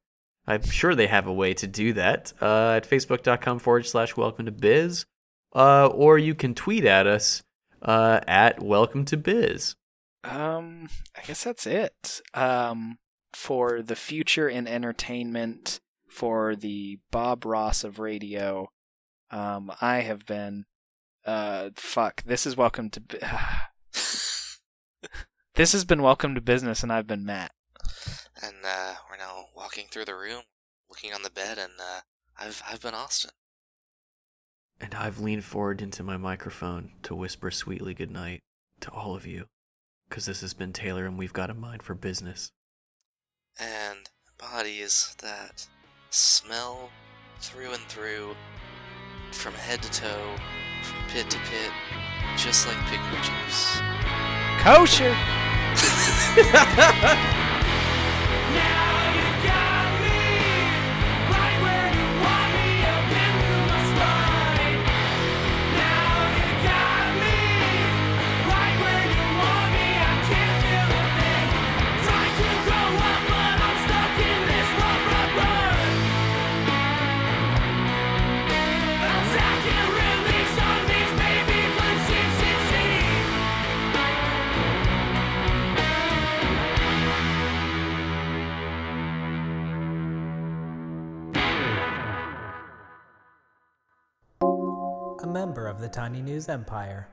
I'm sure they have a way to do that uh, at facebook.com forward slash welcome to biz. Uh, or you can tweet at us uh, at welcome to biz. Um, I guess that's it. Um, for the future in entertainment, for the Bob Ross of radio, um, I have been, uh, fuck. This is welcome to. Bu- this has been welcome to business, and I've been Matt. And uh, we're now walking through the room, looking on the bed, and uh, I've I've been Austin. And I've leaned forward into my microphone to whisper sweetly goodnight to all of you. Because this has been Taylor, and we've got a mind for business. And body is that smell through and through, from head to toe, from pit to pit, just like pickle juice. Kosher. A member of the Tiny News Empire.